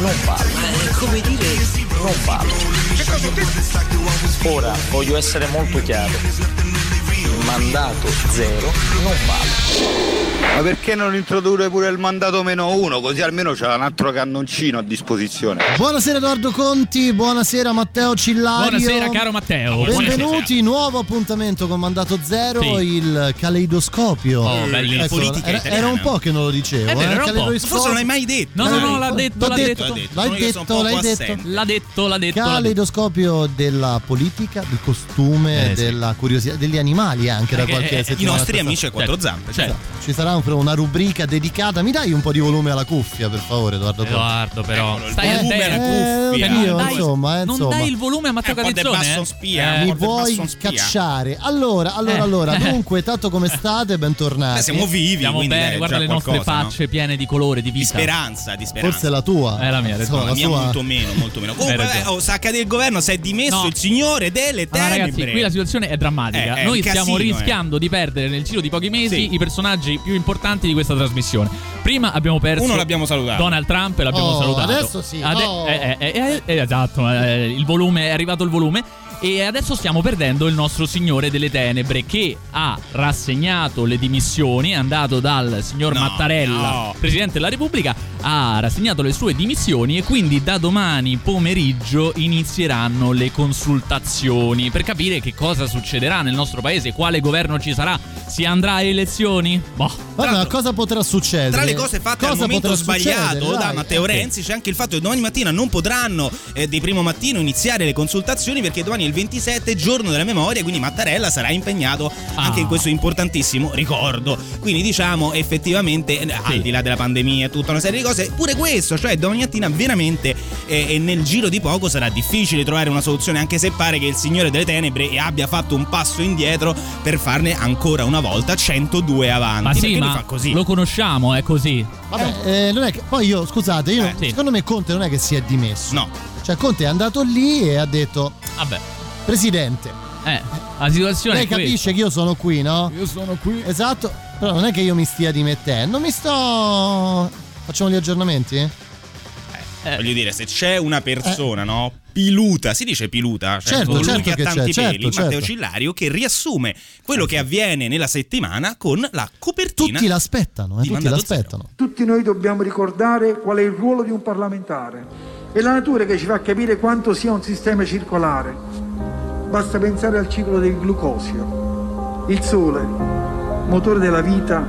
Non vale. È come dire. Non vale. Ora voglio essere molto chiaro. Mandato zero non vale. Ma perché non introdurre pure il mandato meno uno? Così almeno c'è un altro cannoncino a disposizione. Buonasera Edoardo Conti, buonasera Matteo Cillario. Buonasera caro Matteo. Benvenuti, nuovo appuntamento con Mandato Zero, Sì. il caleidoscopio. Oh, belli. Ecco, politica era, era un po' che non lo dicevo. È vero, eh, era un po'. Forse non l'hai mai detto. No, no, no, Eh, l'ha detto, l'ha detto. L'ha detto. L'hai detto, l'hai detto. L'ha detto, l'ha detto. Caleidoscopio della politica, del costume, Eh, sì. della curiosità, degli animali anche da Perché, qualche eh, i I settimana. nostri amici a quattro Certo, zampe. certo. Ci sarà un- una rubrica dedicata. Mi dai un po' di volume alla cuffia, per favore, Edoardo? Edoardo, però. Il Stai volume attento. alla cuffia. Eh, Non io, dai- insomma, eh, non insomma. dai il volume a Matteo del eh? spia, Eh, Mi del vuoi cacciare? Allora, allora, Eh. allora. Dunque, tanto come state, bentornati. Beh, siamo vivi, Stiamo quindi bene, guarda le nostre qualcosa, no? facce piene di colore, di Di vita. speranza, di speranza. Forse la tua. È la mia, Insomma, la mia molto meno, molto meno. Comunque, eh, oh, sa accadere il governo, si è dimesso No. il signore delle Allora, tenebre. ragazzi, qui la situazione è drammatica. Eh, Noi stiamo casino, rischiando di perdere nel giro di pochi mesi Sì. i personaggi più importanti di questa trasmissione. Prima abbiamo perso Uno l'abbiamo salutato. Donald Trump e l'abbiamo Oh, salutato. adesso sì. Ade- Oh. eh, eh, eh, eh, esatto, eh, il volume è arrivato il volume. E adesso stiamo perdendo il nostro signore delle tenebre che ha rassegnato le dimissioni, è andato dal signor No, Mattarella, no. Presidente della Repubblica, ha rassegnato le sue dimissioni e quindi da domani pomeriggio inizieranno le consultazioni per capire che cosa succederà nel nostro paese, quale governo ci sarà, si andrà a elezioni? Boh. Guarda, cosa potrà succedere? Tra le cose fatte Cosa al momento potrà sbagliato da Matteo. Renzi c'è anche il fatto che domani mattina non potranno eh, di primo mattino iniziare le consultazioni perché domani il 27 giorno della memoria quindi Mattarella sarà impegnato anche Ah. in questo importantissimo ricordo quindi diciamo effettivamente eh, al di là della pandemia e tutta una serie di cose pure questo cioè domani mattina veramente eh, e nel giro di poco sarà difficile trovare una soluzione anche se pare che il Signore delle Tenebre abbia fatto un passo indietro per farne ancora una volta 102 avanti Ma sì, ma fa così lo conosciamo, è così. Vabbè, eh, non è che, poi io, scusate, io, Eh, sì. secondo me Conte non è che si è dimesso. no Cioè, Conte è andato lì e ha detto: Vabbè, Presidente, eh, la situazione lei è questa. capisce che io sono qui, no? Io sono qui. Esatto, però non è che io mi stia dimettendo, mi sto. Facciamo gli aggiornamenti? Eh. Voglio dire, se c'è una persona, no? Piluta, si dice piluta, cioè Certo, certo che ha che c'è, tanti certo, peli, Matteo certo. Cillario, che riassume quello che avviene nella settimana con la copertina. Tutti l'aspettano, eh, tutti l'aspettano. Tutti noi dobbiamo ricordare qual è il ruolo di un parlamentare. È la natura che ci fa capire quanto sia un sistema circolare. Basta pensare al ciclo del glucosio. Il sole, motore della vita,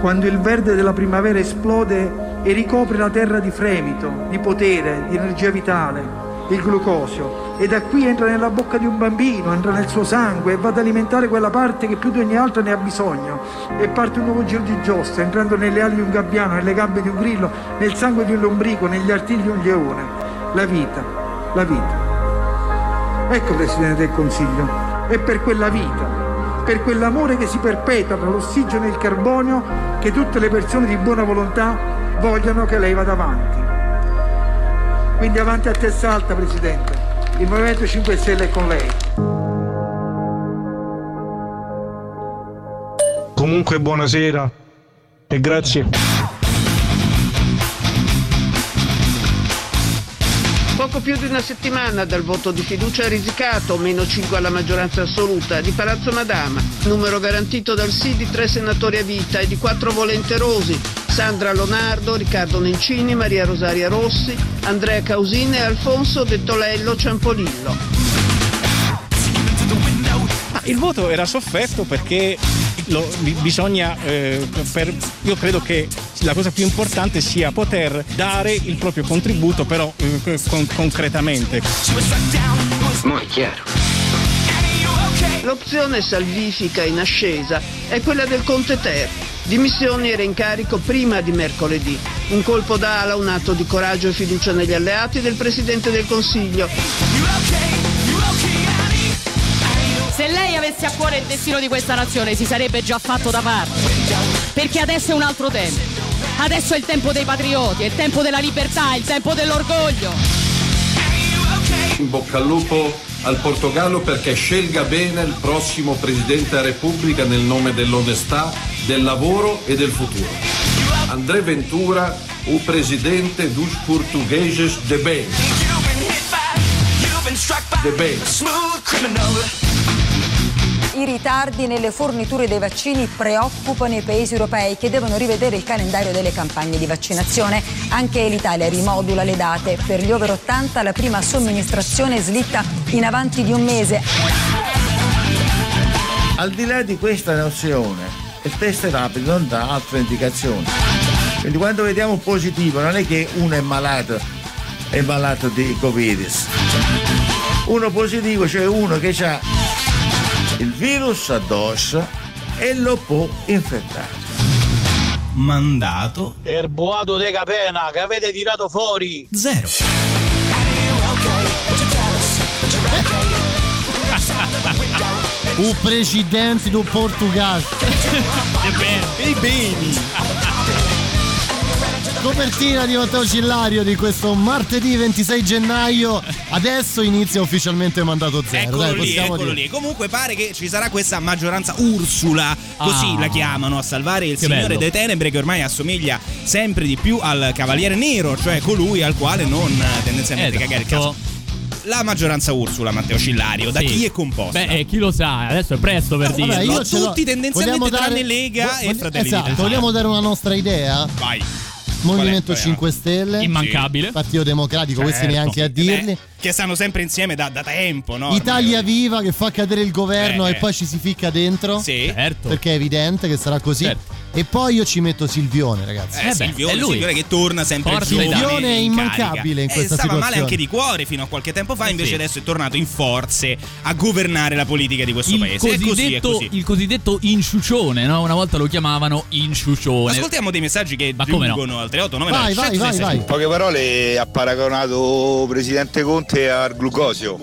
quando il verde della primavera esplode e ricopre la terra di fremito, di potere, di energia vitale, il glucosio, e da qui entra nella bocca di un bambino, entra nel suo sangue e va ad alimentare quella parte che più di ogni altra ne ha bisogno. E parte un nuovo giro di giostra, entrando nelle ali di un gabbiano, nelle gambe di un grillo, nel sangue di un lombrico, negli artigli di un leone. La vita, la vita. Ecco, Presidente del Consiglio, è per quella vita, per quell'amore che si perpetua tra l'ossigeno e il carbonio che tutte le persone di buona volontà vogliono che lei vada avanti. Quindi avanti a testa alta, Presidente. Il Movimento 5 Stelle è con lei. Comunque buonasera e grazie. Poco più di una settimana dal voto di fiducia risicato, meno 5 alla maggioranza assoluta, di Palazzo Madama, numero garantito dal sì di tre senatori a vita e di quattro volenterosi, Sandra Lonardo, Riccardo Nencini, Maria Rosaria Rossi, Andrea Causini e Alfonso Dettolello Ciampolillo. Il voto era sofferto perché lo- bi- bisogna, eh, per- io credo che la cosa più importante sia poter dare il proprio contributo, però eh, con- concretamente. L'opzione salvifica in ascesa è quella del Conte Ter. Dimissioni era in carico prima di mercoledì. Un colpo d'ala, un atto di coraggio e fiducia negli alleati del Presidente del Consiglio. Se lei avesse a cuore il destino di questa nazione si sarebbe già fatto da parte. Perché adesso è un altro tempo. Adesso è il tempo dei patrioti, è il tempo della libertà, è il tempo dell'orgoglio. In bocca al lupo al Portogallo perché scelga bene il prossimo Presidente della Repubblica nel nome dell'onestà, del lavoro e del futuro. André Ventura, o Presidente dos Portugueses de bem. De bem. I ritardi nelle forniture dei vaccini preoccupano i paesi europei che devono rivedere il calendario delle campagne di vaccinazione. Anche l'Italia rimodula le date. Per gli over 80 la prima somministrazione slitta in avanti di un mese. Al di là di questa nozione, il test rapido non dà altre indicazioni. Quindi quando vediamo positivo non è che uno è malato, è malato di Covid. Uno positivo, cioè uno che ha il virus addosso e lo può infettare. Mandato Il boato de capena che avete tirato fuori. Zero. O presidente do Portugal. E beni. Copertina di Matteo Cillario di questo martedì 26 gennaio. Adesso inizia ufficialmente mandato zero. Eccolo Dai, lì, eccolo dire. lì. Comunque pare che ci sarà questa maggioranza Ursula, così Ah. la chiamano, a salvare il Signore bello. delle Tenebre che ormai assomiglia sempre di più al Cavaliere Nero, cioè colui al quale non tendenzialmente Esatto. cagare il caso. La maggioranza Ursula, Matteo Cillario, da Sì. chi è composta? Beh, eh, chi lo sa, adesso è presto per Vabbè, io l'ho. tutti tendenzialmente Vogliamo tranne dare- Lega e vo- Fratelli Esatto, vogliamo dare una nostra idea? Vai. Movimento Qual è? 5 Stelle, Immancabile. Partito Democratico, questi Certo. neanche a Eh, dirli. beh, che stanno sempre insieme da, da tempo, no? Italia Viva che fa cadere il governo Eh. e poi ci si ficca dentro. Sì. Certo. Perché è evidente che sarà così. Certo. E poi io ci metto Silvione, ragazzi. Eh, Eh beh, Silvione, è lui. Silvione che torna sempre Forza giovane Silvione è in immancabile carica. in questa eh, stava male situazione. anche di cuore fino a qualche tempo fa, invece sì. adesso è tornato in forze a governare la politica di questo Il paese. È così, è cosiddetto, così. il cosiddetto inciucione, no? Una volta lo chiamavano inciucione. Ascoltiamo dei messaggi che Ma come no? giungono al 38 Vai, vai, vai, vai. In poche parole ha paragonato Presidente Conte al glucosio.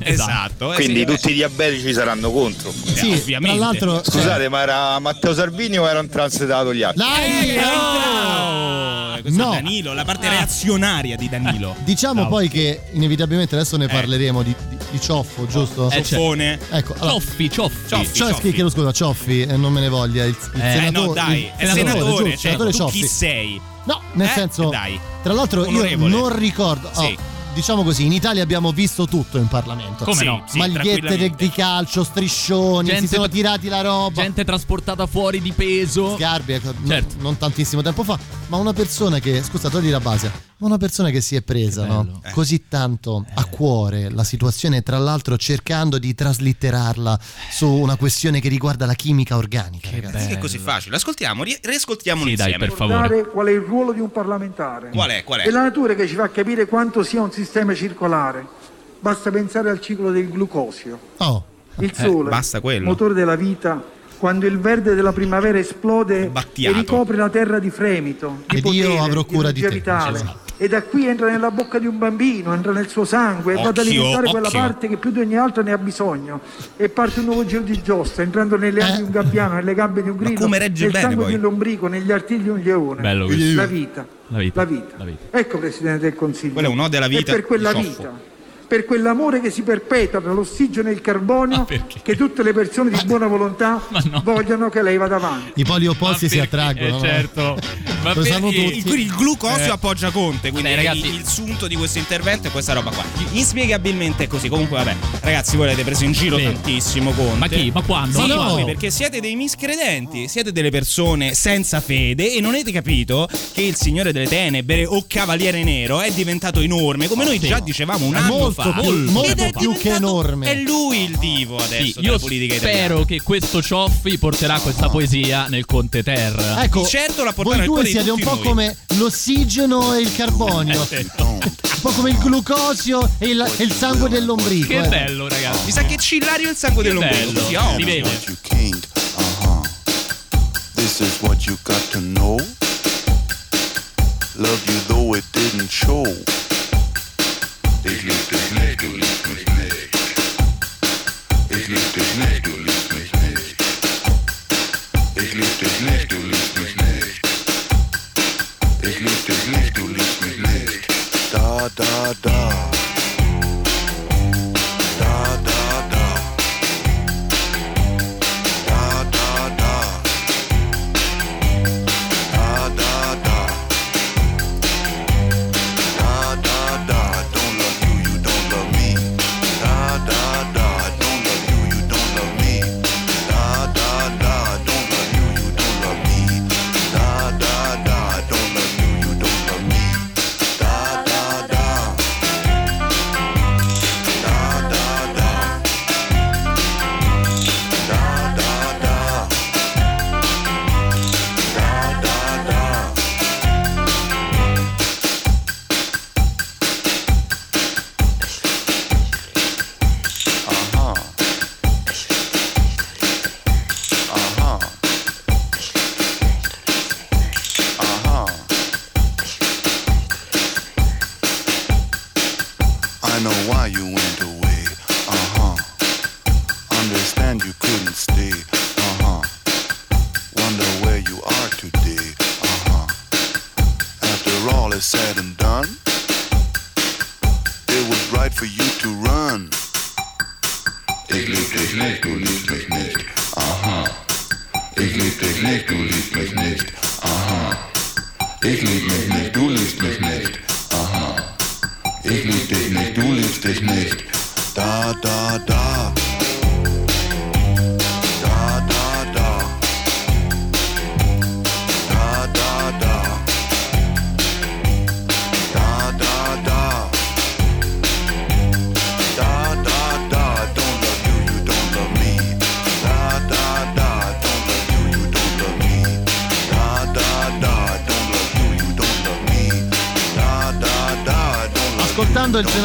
Esatto. eh, Quindi sì, tutti i diabetici saranno contro. eh, Sì, ovviamente. tra l'altro. Scusate, ma era Matteo Salvini o erano transitato gli altri? Dai! Eh, oh! oh, questo No. è Danilo, la parte reazionaria di Danilo. Diciamo poi che inevitabilmente adesso ne parleremo di, di, di Cioffo, giusto? Eh, Soffone. Ecco, allora, Cioffi, cioffi. Cioffi. Cioffi, chiedo scusa, Cioffi, eh, non me ne voglia. Il, il Eh, Eh senatore, no, dai, il è senatore, giusto, cioè, senatore tu Cioffi. chi sei? No, nel Eh, senso, dai. tra l'altro io Onorevole. non ricordo. oh, Sì. Diciamo così, in Italia abbiamo visto tutto in Parlamento. Come Sì, no? sì, Magliette di, calcio, striscioni, Gente- si sono tirati la roba. Gente trasportata fuori di peso. Sgarbi, ecco, Certo. non tantissimo tempo fa, ma una persona che, scusa, togli la base, una persona che si è presa no? Eh. così tanto a cuore la situazione, tra l'altro cercando di traslitterarla su una questione che riguarda la chimica organica. ragazzi. Che è così facile. Ascoltiamo, ri- riascoltiamolo Sì, dai, insieme. per favore. Ricordare qual è il ruolo di un parlamentare. Qual è? Qual è? È la natura che ci fa capire quanto sia un sistema circolare. Basta pensare al ciclo del glucosio. Oh, Il sole, basta quello. motore della vita, quando il verde della primavera esplode e Battiato. ricopre la terra di fremito, di Ed potere, io avrò cura di energia te. vitale. Esatto. E da qui entra nella bocca di un bambino, entra nel suo sangue e va ad Occhio, alimentare quella occhio. parte che più di ogni altra ne ha bisogno. E parte un nuovo giro di giostra, entrando nelle ali Eh. di un gabbiano, nelle gambe di un grillo, come regge nel bene, sangue poi. di un lombrico, negli artigli di un leone. Bello. La vita. La vita. La vita. La vita. Ecco Presidente del Consiglio. Quello è un ode alla vita E per quella vita, per quell'amore che si perpetua tra l'ossigeno e il carbonio, che tutte le persone di buona volontà no. vogliono che lei vada avanti. I poli opposti si attraggono. Eh, certo. Ma Lo sanno tutti. Il, quindi il glucosio Eh. appoggia Conte, quindi Dai, ragazzi. il, il sunto di questo intervento è questa roba qua. Inspiegabilmente è così. Comunque, vabbè, ragazzi, voi l'avete preso in giro Sì. tantissimo Conte. Ma chi? Ma quando? Sì, Ma no. voi, perché siete dei miscredenti, siete delle persone senza fede e non avete capito che il Signore delle Tenebre o Cavaliere Nero è diventato enorme, come noi già dicevamo un anno fa. più- molto è più che enorme. È lui il divo adesso Sì, della io politica spero italiana. che questo Cioffi porterà questa poesia nel Conte Terra. Ecco, Di certo la voi due siete un po' noi. come l'ossigeno e il carbonio, Eh, un po' come il glucosio e il, e il sangue del lombrico. Che eh. bello, ragazzi. Mi sa che Cillario è il sangue Che dell'ombrico. bello. Si. Si vede. This is what you got to know. Love you though it didn't show. Ich lieb nicht, du liebst mich nicht. Ich lieb nicht, du liebst mich nicht. Ich lieb nicht, du liebst mich nicht. Ich lieb nicht, du liebst mich nicht. Da, da. Da,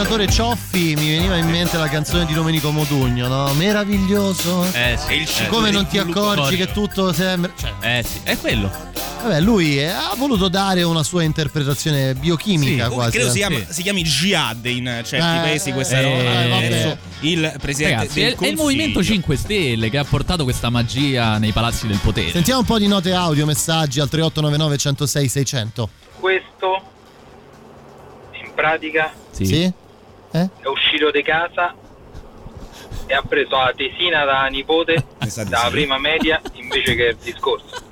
senatore Cioffi mi veniva in mente la canzone di Domenico Modugno, no? Meraviglioso. Eh sì. Il eh, Come sì. non ti accorgi che tutto sembra. Cioè, Eh sì, è quello. vabbè, lui eh, ha voluto dare una sua interpretazione biochimica Sì, quasi. credo si, Sì. chiama, si chiami jihad in certi Eh, paesi questa eh, roba vabbè. verso il presidente Ragazzi, del è, è il Consiglio. Movimento 5 Stelle che ha portato questa magia nei palazzi del potere. Sentiamo un po' di note audio, messaggi al 3899 106 600. Questo in pratica Sì? È uscito di casa e ha preso la tesina da nipote dalla prima media invece che il discorso.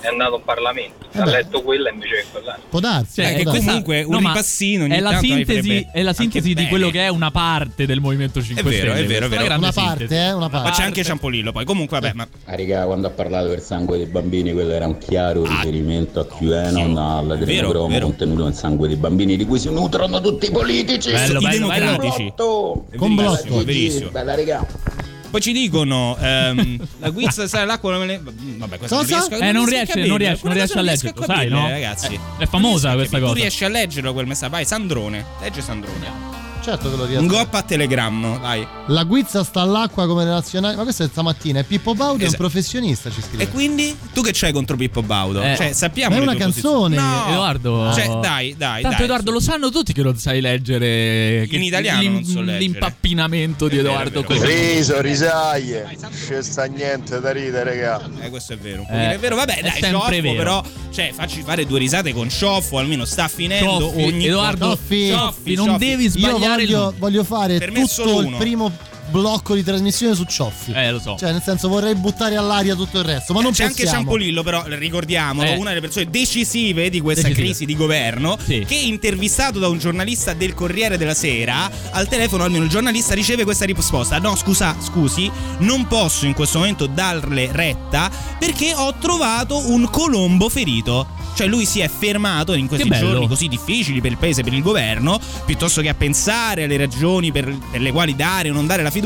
È andato in Parlamento, ha letto quella invece che parlare. Può darsi. Cioè, Eh, che comunque un No, ripassino ogni è la sintesi, è la sintesi di quello che è una parte del Movimento 5 È vero, Stelle. è vero, è questa vero. Una sintesi. parte, eh, una parte. Ma c'è anche Ciampolillo poi. Comunque, vabbè, ma Raga, quando ha parlato del sangue dei bambini, quello era un chiaro riferimento a QAnon, all'adrenocromo contenuto nel sangue dei bambini di cui si nutrono tutti i politici. Bello, I bello, democratici. bello. È Con verissimo, verissimo. Bella raga. Poi ci dicono ehm, la guizza sai l'acqua non me ne... Vabbè, questo Cosa? non riesco, Eh, non riesce- capirlo, non riesce- non riesce a leggerlo, sai, no? ragazzi. Eh, è famosa Non questa capire. cosa. Tu riesci a leggerlo quel messaggio? Vai, Sandrone. Legge Sandrone. Certo che lo riesco. Un goppa a Telegram, dai. La guizza sta all'acqua come le nazionali. Ma questo è stamattina. E Pippo Baudo è un Esatto. professionista, ci scrive. E quindi tu che c'hai contro Pippo Baudo? Eh. Cioè, sappiamo Ma è una canzone. No. Edoardo. Cioè, dai, dai, Tanto dai. Edoardo lo sanno tutti che non sai leggere che In italiano l'im- non so leggere. L'impappinamento di Edoardo vero. così. Riso, risaglie. C'è sta niente da ridere, raga. Eh, questo è vero. Eh, è vero, vabbè, è dai, sempre Cioffo, vero. però, cioè, facci fare due risate con Cioffo, almeno sta finendo Cioffi, ogni Edoardo, Cioffi, Cioffi, non Cioffi. devi sbagliare voglio, voglio fare tutto il primo blocco di trasmissione su Cioffi. Eh, lo so. Cioè, nel senso, vorrei buttare all'aria tutto il resto, ma non C'è anche possiamo. Ciampolillo, però ricordiamolo, Eh. una delle persone decisive di questa Decisive. crisi di governo, Sì. che intervistato da un giornalista del Corriere della Sera, al telefono almeno il giornalista riceve questa risposta: No, scusa, scusi, non posso in questo momento darle retta perché ho trovato un colombo ferito. Cioè lui si è fermato in questi giorni così difficili per il paese, per il governo, piuttosto che a pensare alle ragioni per, per le quali dare o non dare la fiducia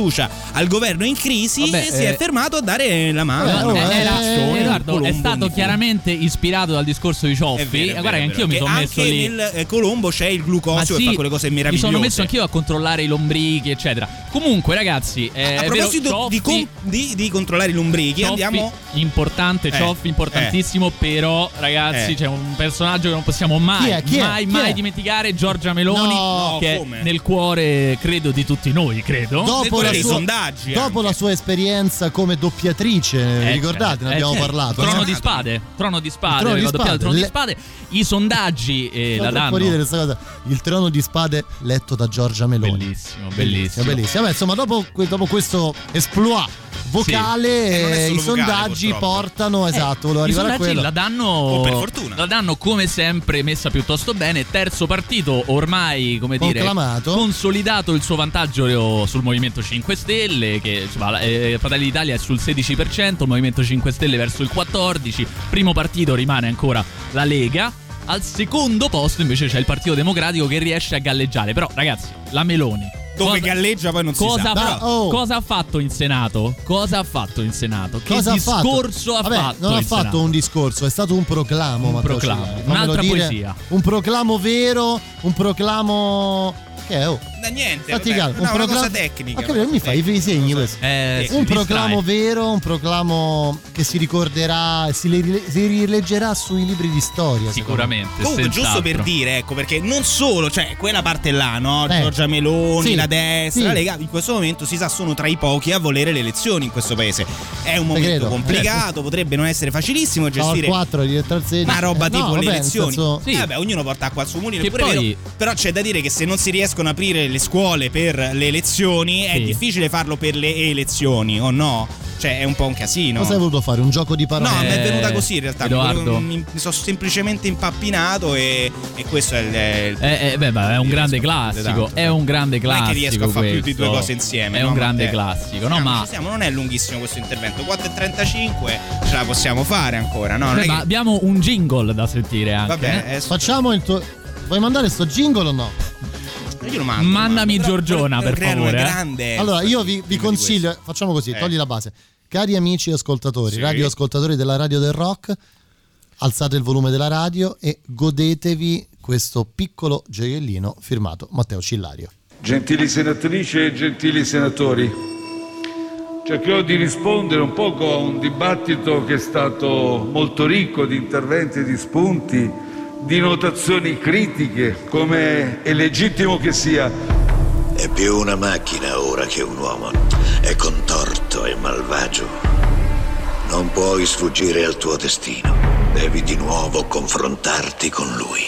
al governo in crisi, Vabbè, si è eh, fermato a dare la mano. Eh, persona, Era- Edoardo è stato chiaramente ispirato dal discorso di Cioffi. è vero, Eh, Guarda vero, che anch'io mi sono messo anche lì. nel eh, Colombo c'è il glucosio sì, fa quelle cose Mi meravigliose. sono messo anch'io a controllare i lombrichi, eccetera. Comunque, ragazzi, eh, a proposito vero, di, con- di- di controllare i lombrichi, Cioffi- andiamo importante, Eh, Cioffi, importantissimo, però ragazzi Eh. c'è un personaggio che non possiamo mai, Chi è? Chi è? mai, mai è? dimenticare, Giorgia Meloni, No, che come? è nel cuore, credo, di tutti noi, credo. Dopo, la sua, sondaggi dopo la sua esperienza come doppiatrice, Eh, ricordate? Ne eh, abbiamo certo. parlato. Trono no? di spade, trono di spade, trono di il trono di Le- spade. I sondaggi eh, la danno. ridere questa cosa. Il trono di spade letto da Giorgia Meloni. Bellissimo, bellissimo. bellissimo. Vabbè, insomma, dopo, dopo questo esploit vocale, Eh, è eh, i vocale, sondaggi purtroppo. portano, esatto, volevo arrivare a quello. la danno Oh, per fortuna. La danno come sempre messa piuttosto bene. Terzo partito ormai, come dire, Conclamato. consolidato il suo vantaggio sul Movimento 5 Stelle, che insomma, eh, Fratelli d'Italia è sul 16%, il Movimento 5 Stelle verso il 14%. Primo partito rimane ancora la Lega. Al secondo posto invece c'è il Partito Democratico che riesce a galleggiare. Però ragazzi, la Meloni Dove cosa- galleggia poi non si Cosa, sa. ha fa- oh. cosa ha fatto in Senato? Cosa ha fatto in Senato? Che Cosa ha fatto? discorso ha Vabbè, fatto? Non ha fatto Senato? un discorso, è stato un proclamo. Un proclamo, un'altra dire. poesia. Un proclamo vero, un proclamo. Che è? Oh. Da niente. Vabbè. calmo, No, un una cosa tecnica. Ma capito, mi fai i segni questo? Eh, si un distrae. proclamo vero, un proclamo che si ricorderà, si, rile- si rileggerà sui libri di storia. Sicuramente. Comunque, giusto per dire, ecco, perché non solo, cioè, quella parte là, no? Eh. Giorgia Meloni, Sì, la destra, sì. la Lega, in questo momento si sa sono tra i pochi a volere le elezioni in questo paese. È un momento credo. complicato, potrebbe non essere facilissimo gestire 4 diretta al 16. una roba Eh, no, tipo vabbè, le nel elezioni. senso- Eh, vabbè, ognuno porta acqua al suo mulino, poi- vero. Però c'è da dire che se non si riescono a aprire le scuole per le elezioni, è Sì. difficile farlo per le elezioni, o no? Cioè, è un po' un casino. Cosa hai voluto fare? Un gioco di parole? No, mi è Eh, venuta così in realtà. Mi, Edoardo. mi- mi sono semplicemente impappinato e, e questo è il. il- Eh, eh, beh, beh, è un grande classico. tanto. È un grande Non è che classico. riesco a fare più di due cose insieme. È no, un grande Matteo? classico. No, Siamo, ma. ci siamo, non è lunghissimo questo intervento. 4.35 ce la possiamo fare ancora, no? Non Beh, è ma che- abbiamo un jingle da sentire anche. Vabbè, eh. è- Facciamo il tuo. Vuoi mandare sto jingle o no? Io lo mando. Mandami Però- Giorgiona, per una favore, eh. grande. Allora, io vi, vi consiglio, facciamo così, Eh. togli la base. Cari amici ascoltatori, Sì. radioascoltatori della radio del rock, alzate il volume della radio e godetevi questo piccolo gioiellino firmato Matteo Cillario. Gentili senatrici e gentili senatori, cercherò di rispondere un poco a un dibattito che è stato molto ricco di interventi e di spunti, di notazioni critiche, come è legittimo che sia. È più una macchina ora che un uomo. È contorto e malvagio. Non puoi sfuggire al tuo destino. Devi di nuovo confrontarti con lui.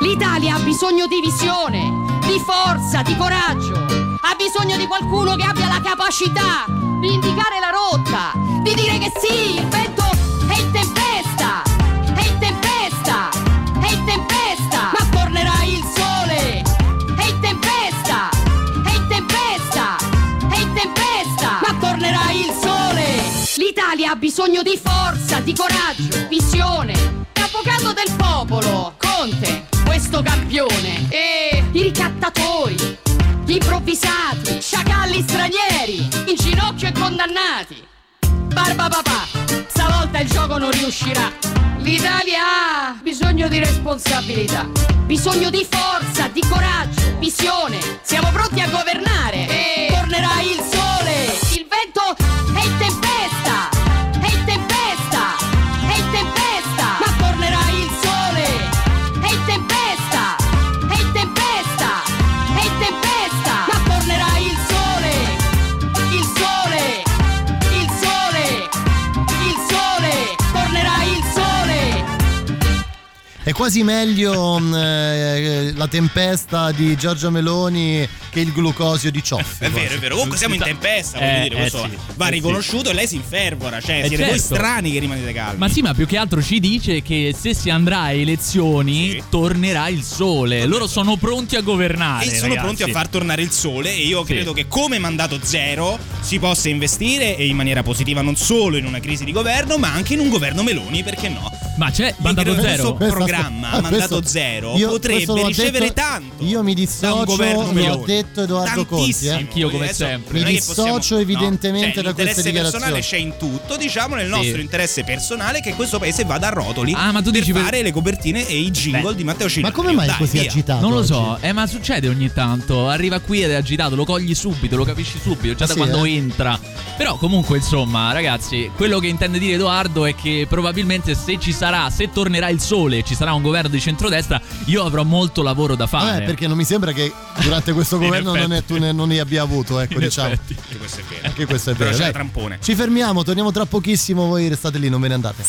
L'Italia ha bisogno di visione, di forza, di coraggio. Ha bisogno di qualcuno che abbia la capacità di indicare la rotta, di dire che sì, il vento in tempesta, in tempesta, in tempesta, ma tornerà il sole. In tempesta, in tempesta, in tempesta, ma tornerà il sole. L'Italia ha bisogno di forza, di coraggio, visione. L'avvocato del popolo, Conte, questo campione. E i ricattatori, gli improvvisati, sciacalli stranieri, in ginocchio e condannati. Barba papà, stavolta il gioco non riuscirà. L'Italia ha bisogno di responsabilità, bisogno di forza, di coraggio, visione. Siamo pronti a governare e tornerà il sole. Il vento è in tempesta, quasi meglio mh, eh, la tempesta di Giorgia Meloni che il glucosio di Cioffi. È vero, è vero. Comunque siamo in tempesta, voglio Eh, dire, eh questo sì. va Eh riconosciuto e lei si infervora. Cioè, Eh, siete voi certo. strani che rimanete calmi. Ma sì, ma più che altro ci dice che se si andrà a elezioni tornerà il sole. Loro sono pronti a governare. E sono ragazzi. pronti a far tornare il sole e io Sì. credo che come mandato zero si possa investire e in maniera positiva non solo in una crisi di governo ma anche in un governo Meloni, perché no? Ma c'è mandato zero. questo programma Ah, mandato questo- zero io- potrebbe l'ho ricevere detto- tanto Io mi da un dissocio, ha Meloni. detto Edoardo Conti. Tantissimo. eh. Anch'io come Adesso sempre. Mi che possiamo- dissocio evidentemente Cioè, da queste L'interesse personale dichiarazioni. c'è in tutto, diciamo nel nostro Sì. interesse personale che questo paese vada a rotoli Ah, ma tu per dici per- fare le copertine e i jingle Beh. di Matteo Cilio. Ma come mai è così agitato? Non lo so, eh, ma succede ogni tanto. Arriva qui ed è agitato, lo cogli subito, lo capisci subito, già Ah, da quando eh? entra. Però, comunque, insomma, ragazzi, quello che intende dire Edoardo è che probabilmente se ci sarà, se tornerà il sole, ci sarà un governo di centrodestra, io avrò molto lavoro da fare. Vabbè, perché non mi sembra che durante questo governo non, è- tu ne, non ne abbia avuto, ecco, In diciamo. effetti. Anche questo è vero. Anche questo è Però vero. c'è dai. trampone. Ci fermiamo, torniamo tra pochissimo, voi restate lì, non ve ne andate.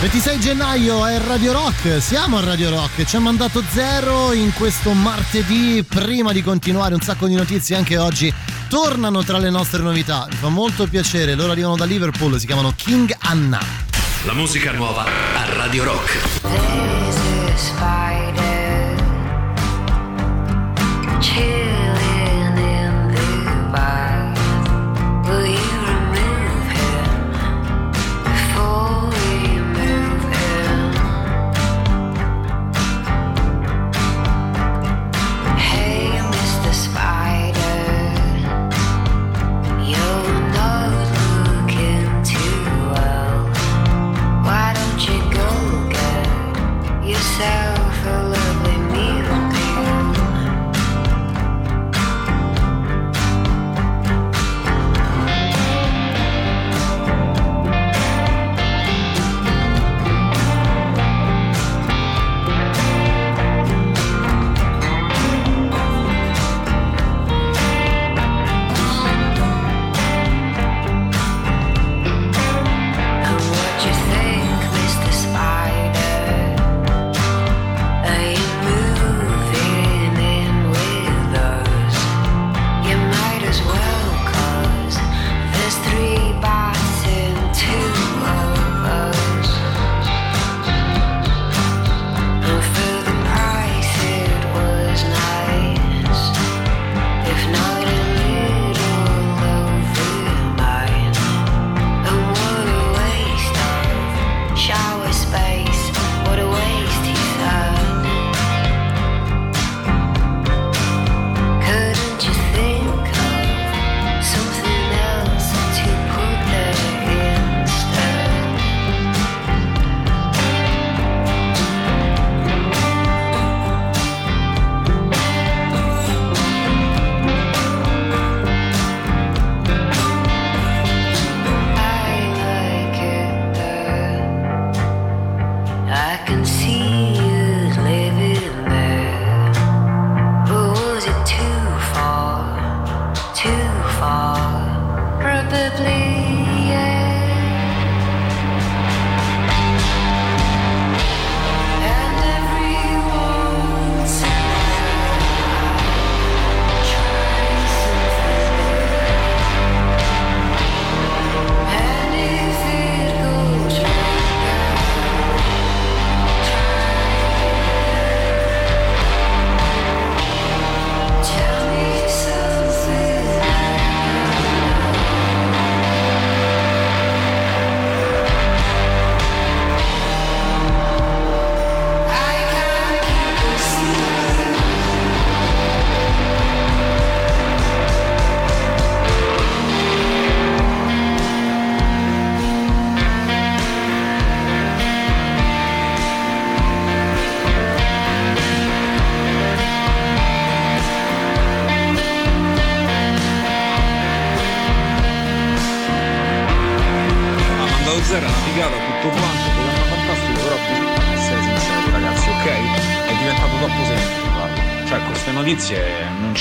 26 gennaio è Radio Rock, siamo a Radio Rock, ci ha mandato zero in questo martedì, prima di continuare un sacco di notizie anche oggi tornano tra le nostre novità, mi fa molto piacere, loro arrivano da Liverpool, si chiamano King Anna. La musica nuova a Radio Rock. A spider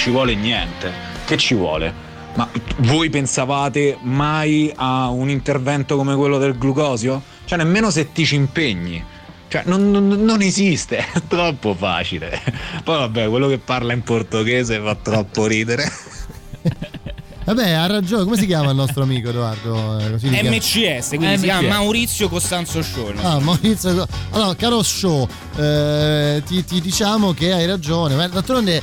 ci vuole niente. Che ci vuole? Ma voi pensavate mai a un intervento come quello del glucosio? Cioè, nemmeno se ti ci impegni. Cioè, non, non- non esiste, è troppo facile. Poi vabbè, quello che parla in portoghese fa troppo ridere. Vabbè, ha ragione. Come si chiama il nostro amico Edoardo? Eh. MCS, quindi si chiama Maurizio Costanzo Show. Ah, Maurizio. Allora, caro show, eh, ti, ti diciamo che hai ragione. Ma d'altronde,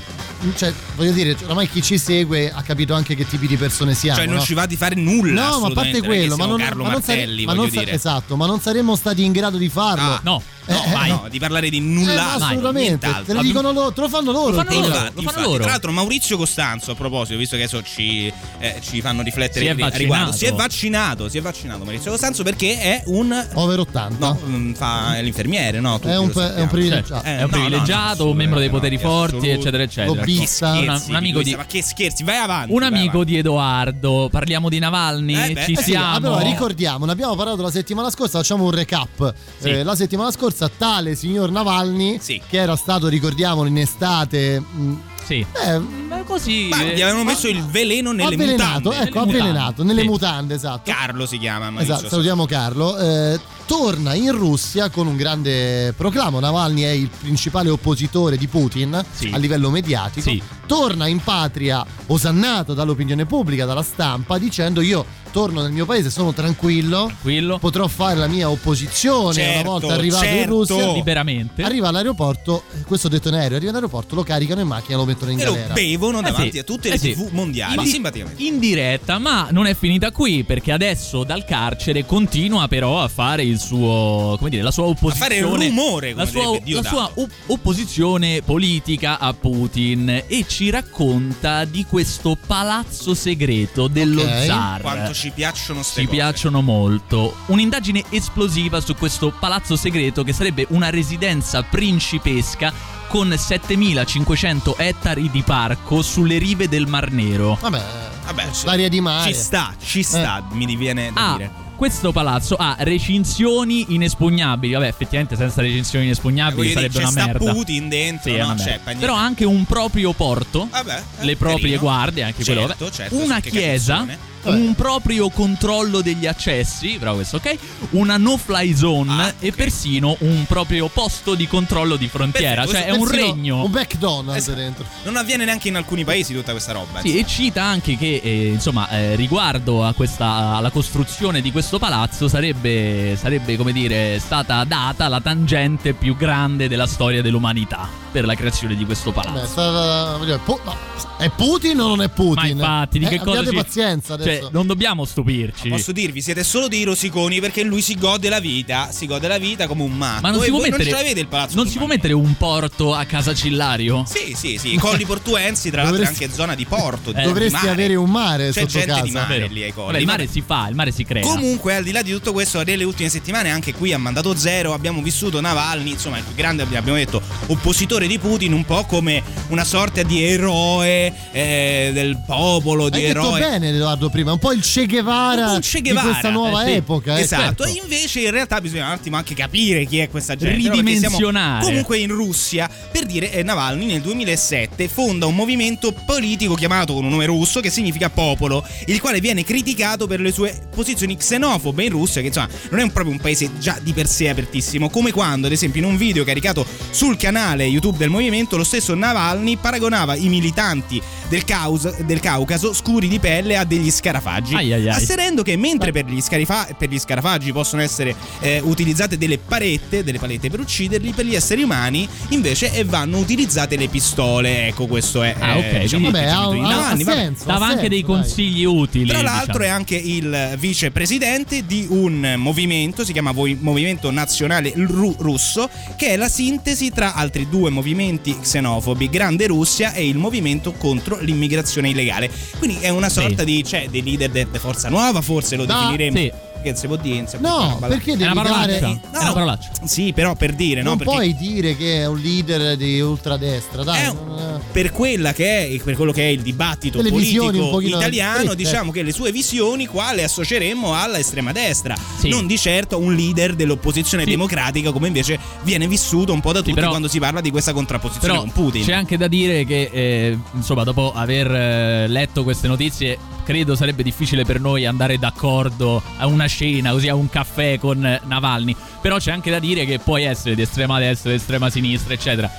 cioè, voglio dire, oramai chi ci segue ha capito anche che tipi di persone siamo. Cioè, non no? ci va di fare nulla. No, ma a parte quello, ma non, Carlo ma non sare- Martelli, ma non sa- esatto, ma non saremmo stati in grado di farlo. Ah, no, No, Eh, no, di parlare di Eh, nulla. ma assolutamente, te lo dicono loro, te lo fanno loro. Lo fanno loro, infatti. Tra l'altro, Maurizio Costanzo, a proposito, visto che adesso ci, eh, ci fanno riflettere Si vaccinato. riguardo, si è vaccinato. Si è vaccinato Maurizio Costanzo perché è un. Over 80. No, mm, fa è l'infermiere, no? Tutti È un lo pe- è un privilegiato. Eh, è un privilegiato, un membro dei poteri forti, eccetera, eccetera. Lobbista. Una- un amico di, Ma che scherzi, vai avanti. un vai amico di Edoardo. Parliamo di Navalny? Eh. Ci Eh Eh siamo. allora ricordiamo, ne abbiamo parlato la settimana scorsa, facciamo un recap. Eh, la settimana scorsa tale signor Navalny, che era stato, ricordiamolo, in estate... mh, Sì. eh, Ma così. Ma eh, gli avevano messo il veleno nelle avvelenato, mutande. ecco, avvelenato, nelle mutande, esatto. Carlo si chiama. Maurizio Esatto, salutiamo Carlo. Eh, torna in Russia con un grande proclamo. Navalny è il principale oppositore di Putin Sì. a livello mediatico. Sì. Torna in patria osannato dall'opinione pubblica, dalla stampa, dicendo io torno nel mio paese, sono tranquillo, Tranquillo. potrò fare la mia opposizione Certo, una volta arrivato in certo. Russia. Liberamente. Arriva all'aeroporto, eh, questo detto in aereo, arriva all'aeroporto, lo caricano in macchina e lo mettono in E lo galera. bevono Eh davanti sì, a tutte eh le sì. tv mondiali. Ma- simpaticamente. in diretta, ma non è finita qui perché adesso dal carcere continua però a fare il suo, come dire, la sua opposizione, fare rumore, come la sua, la sua op- opposizione politica a Putin e ci racconta di questo palazzo segreto dello Ok. zar. Quanto ci piacciono ste Ci cose. piacciono molto. Un'indagine esplosiva su questo palazzo segreto che sarebbe una residenza principesca con 7500 ettari di parco sulle rive del Mar Nero. Vabbè, Vabbè, ci- l'aria di mare. Ci sta, ci sta, mi diviene da Ah, dire. Questo palazzo ha recinzioni inespugnabili. Vabbè, effettivamente senza recinzioni inespugnabili dire, sarebbe c'è una sta merda. Putin dentro, Sì, no? una Cioè. Però ha anche un proprio porto. Vabbè, eh, le proprie carino. guardie, anche quello. Certo, vabbè. certo, una che chiesa, capezzone. Un proprio controllo degli accessi, bravo questo, ok? Una no-fly zone Ah, e persino un proprio posto di controllo di frontiera. Perfetto, cioè è un regno. Un McDonald's Esatto. dentro. Non avviene neanche in alcuni paesi tutta questa roba. Sì, e cita anche che eh, insomma eh, riguardo a questa, alla costruzione di questo palazzo sarebbe, sarebbe come dire stata data la tangente più grande della storia dell'umanità per la creazione di questo Beh, palazzo. sta- voglio dire, pu- no, è Putin o non è Putin? Ma infatti, di Eh, che cosa abbiate ci- pazienza adesso. Cioè, non dobbiamo stupirci. Posso dirvi, siete solo dei rosiconi perché lui si gode la vita, si gode la vita come un matto. Ma non si può mettere non il palazzo Non si può mettere un porto a casa Cillario? Sì, sì, sì, i colli portuensi, tra l'altro è anche zona di porto. di Dovresti mare. avere un mare C'è sotto gente casa. di mare Vero. lì ai colli. Vabbè, il mare si fa, il mare si crea. Comunque, al di là di tutto questo, nelle ultime settimane, anche qui a Mandato Zero abbiamo vissuto Navalny, insomma, il più grande, abbiamo detto, oppositore di Putin, un po' come una sorta di eroe eh, del popolo, di Hai detto eroe. bene Edoardo prima, un po' il Che Guevara, Un Che Guevara, di questa nuova eh sì. epoca. eh, Esatto, certo. e invece in realtà bisogna un attimo anche capire chi è questa gente. Ridimensionare. Comunque in Russia, per dire, eh, Navalny nel 2007 fonda un movimento politico chiamato con un nome russo che significa popolo, il quale viene criticato per le sue posizioni xenofobe in Russia, che insomma non è proprio un paese già di per sé apertissimo, come quando ad esempio in un video caricato sul canale YouTube del movimento lo stesso Navalny paragonava i militanti del, Caus- del Caucaso scuri di pelle a degli scarafaggi, Ai, ai, ai. asserendo che mentre per gli, scarifa- per gli scarafaggi possono essere eh, utilizzate delle parette, delle palette per ucciderli, per gli esseri umani invece eh, vanno utilizzate le pistole. Ecco, questo è Ah, ok, eh, diciamo, quindi- il Vabbè, ha, ha- ha vabbè. senso. ha Dava anche senso, dei dai. consigli utili. Tra l'altro diciamo. è anche il vicepresidente di un movimento, si chiama Voi- Movimento Nazionale Ru- Russo, che è la sintesi tra altri due movimenti xenofobi, Grande Russia e il movimento contro l'immigrazione illegale. Quindi è una sorta di, cioè, dei leader de, de Forza Nuova, forse lo No, definiremo. sì. Che si può dire? si può No, balla- perché È devi una parolaccia. dare... È una parolaccia. Sì, però per dire, no? non Perché puoi dire che è un leader di ultradestra, dai. È non- per quella che è per quello che è il dibattito Delle un politico italiano, diciamo che le sue visioni qua le associeremmo alla estrema destra, Sì. non di certo un leader dell'opposizione Sì. democratica come invece viene vissuto un po' da tutti però- quando si parla di questa contrapposizione con Putin. c'è anche da dire che, eh, insomma, dopo aver eh, letto queste notizie, credo sarebbe difficile per noi andare d'accordo a una cena, così a un caffè con Navalny. Però c'è anche da dire che puoi essere di estrema destra, di estrema sinistra, eccetera.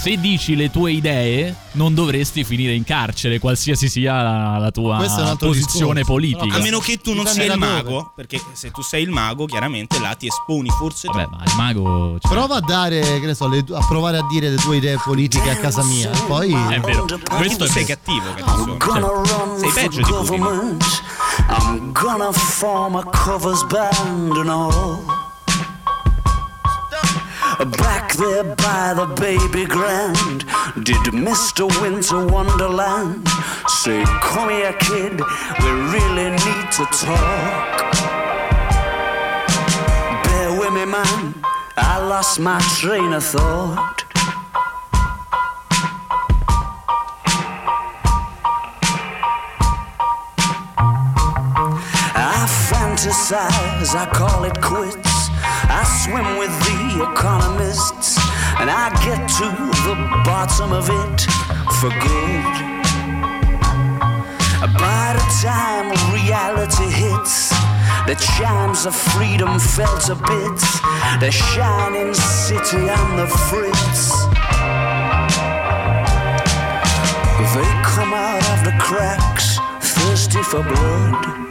Se dici le tue idee non dovresti finire in carcere, qualsiasi sia la, la tua è posizione discorso. politica. A meno che tu non Dipende sia il da dove. mago, perché se tu sei il mago, chiaramente là ti esponi forse Vabbè, ma il mago... cioè, Prova a dare, che ne so, le- a provare a dire le tue idee politiche a casa mia. Poi. È vero. Questo sei cattivo, run Sei for peggio di Putin. I'm gonna form a covers band and all. Back there by the baby grand, did Mr. Winter Wonderland say, Come here, kid, we really need to talk. Bear with me, man, I lost my train of thought. I fantasize, I call it quits. I swim with the economists, and I get to the bottom of it for good. By the time reality hits, the chimes of freedom fell to bits. The shining city on the fritz. They come out of the cracks, thirsty for blood.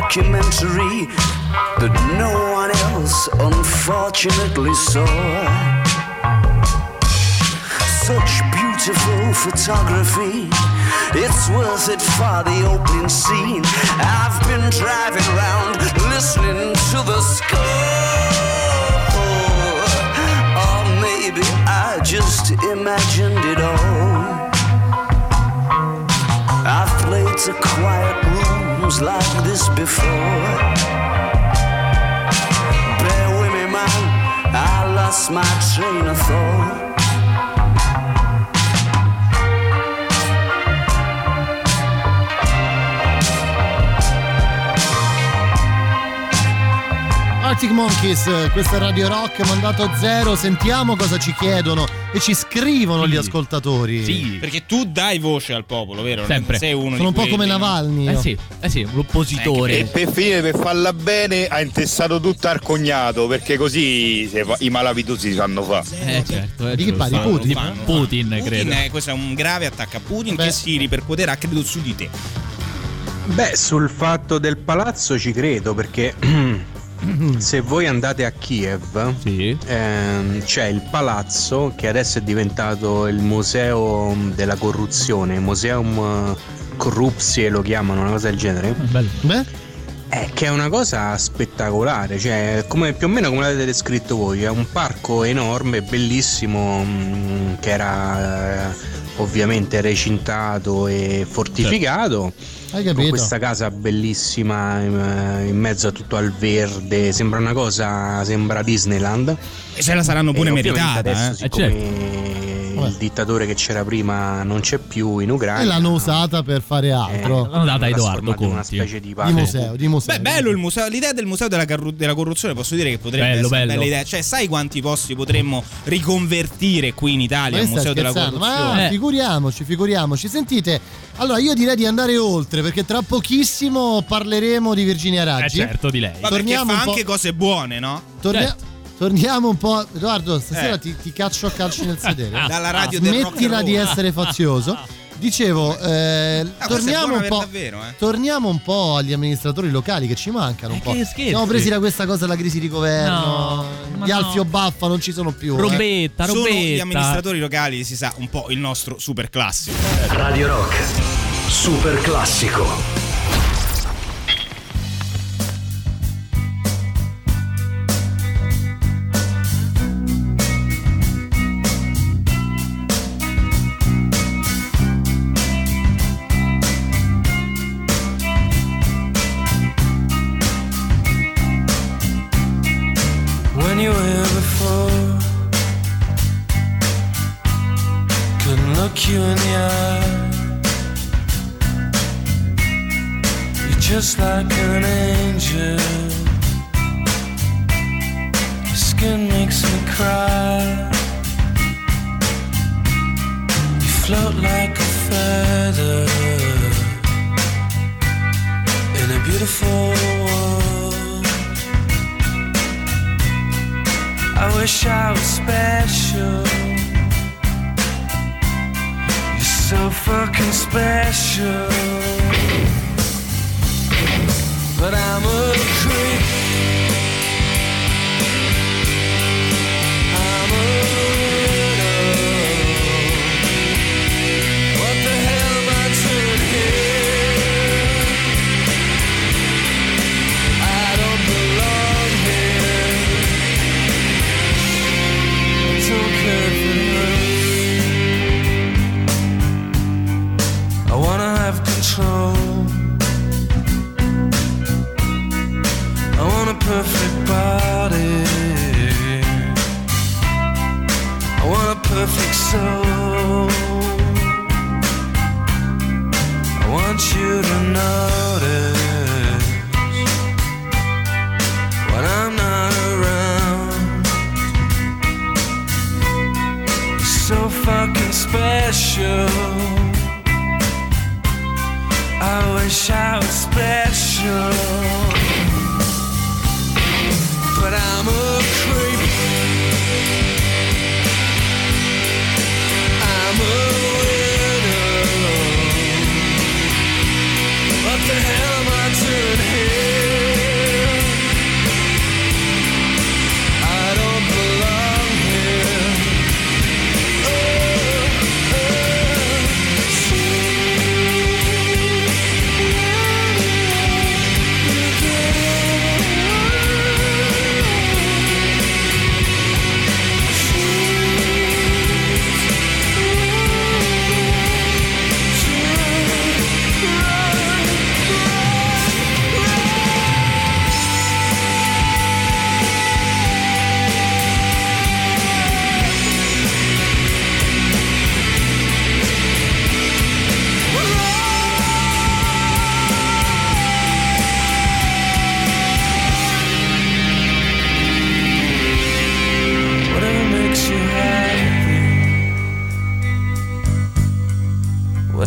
Documentary that no one else unfortunately saw. Such beautiful photography. It's worth it for the opening scene. I've been driving around listening to the score. Or maybe I just imagined it all. I've played to quiet rooms like this before. Bear with me, man, I lost my train of thought. Arctic Monkeys, questa è Radio Rock, mandato zero, sentiamo cosa ci chiedono e ci scrivono gli ascoltatori. Perché tu dai voce al popolo, vero? Sempre. Sei uno Sono un po' come no? Navalny. Eh io. sì, eh sì, l'oppositore. E per finire, per farla bene, ha intestato tutto al cognato, perché così se fa- i malavitosi si fanno fa. Eh certo, è Di chi parli? Putin? Di Putin, Putin, credo. eh, questo è un grave attacco a Putin Beh. che si ripercuoterà, credo, su di te. Beh, sul fatto del palazzo ci credo perché se voi andate a Kiev ehm, c'è il palazzo che adesso è diventato il museo della corruzione, Museum Corruptie lo chiamano, una cosa del genere. Beh, Eh, che è una cosa spettacolare, cioè come, più o meno come l'avete descritto voi, è un parco enorme, bellissimo, mm, che era eh, ovviamente recintato e fortificato. Hai Con capito? questa casa bellissima in, in mezzo a tutto al verde, sembra una cosa, sembra Disneyland. E se la saranno pure E meritata, Adesso, eh. siccome il dittatore che c'era prima non c'è più in Ucraina, e l'hanno usata per fare altro. L'hanno data a Edoardo in una Conti. specie di Di museo, di museo. Beh, bello il museo. L'idea del museo della, carru- della corruzione, posso dire che potrebbe Bello, essere una bello. bella idea. Cioè, sai quanti posti potremmo riconvertire qui in Italia Ma al museo della corruzione? Ma Eh. figuriamoci, figuriamoci. Sentite, allora io direi di andare oltre perché tra pochissimo parleremo di Virginia Eh Raggi. certo, di lei. Ma perché torniamo fa un po'- anche cose buone, no? Tornia- Torniamo un po'. Edoardo, stasera Eh. ti, ti caccio a calci nel sedere. Dalla radio del rock and Smettila di essere fazioso. Dicevo, eh, Ah, torniamo, un davvero, eh. torniamo un po' agli amministratori locali che ci mancano un Eh, po'. che scherzi. Siamo presi da questa cosa della crisi di governo. No, gli no. Alfio Baffa non ci sono più. eh. Robetta, Sono robetta. gli amministratori locali, si sa, un po' il nostro super classico. Radio Rock. Super classico.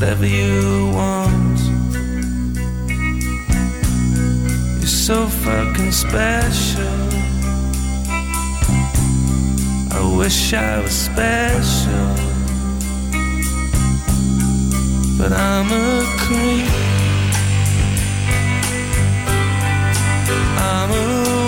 Whatever you want. You're so fucking special. I wish I was special. But I'm a creep. I'm a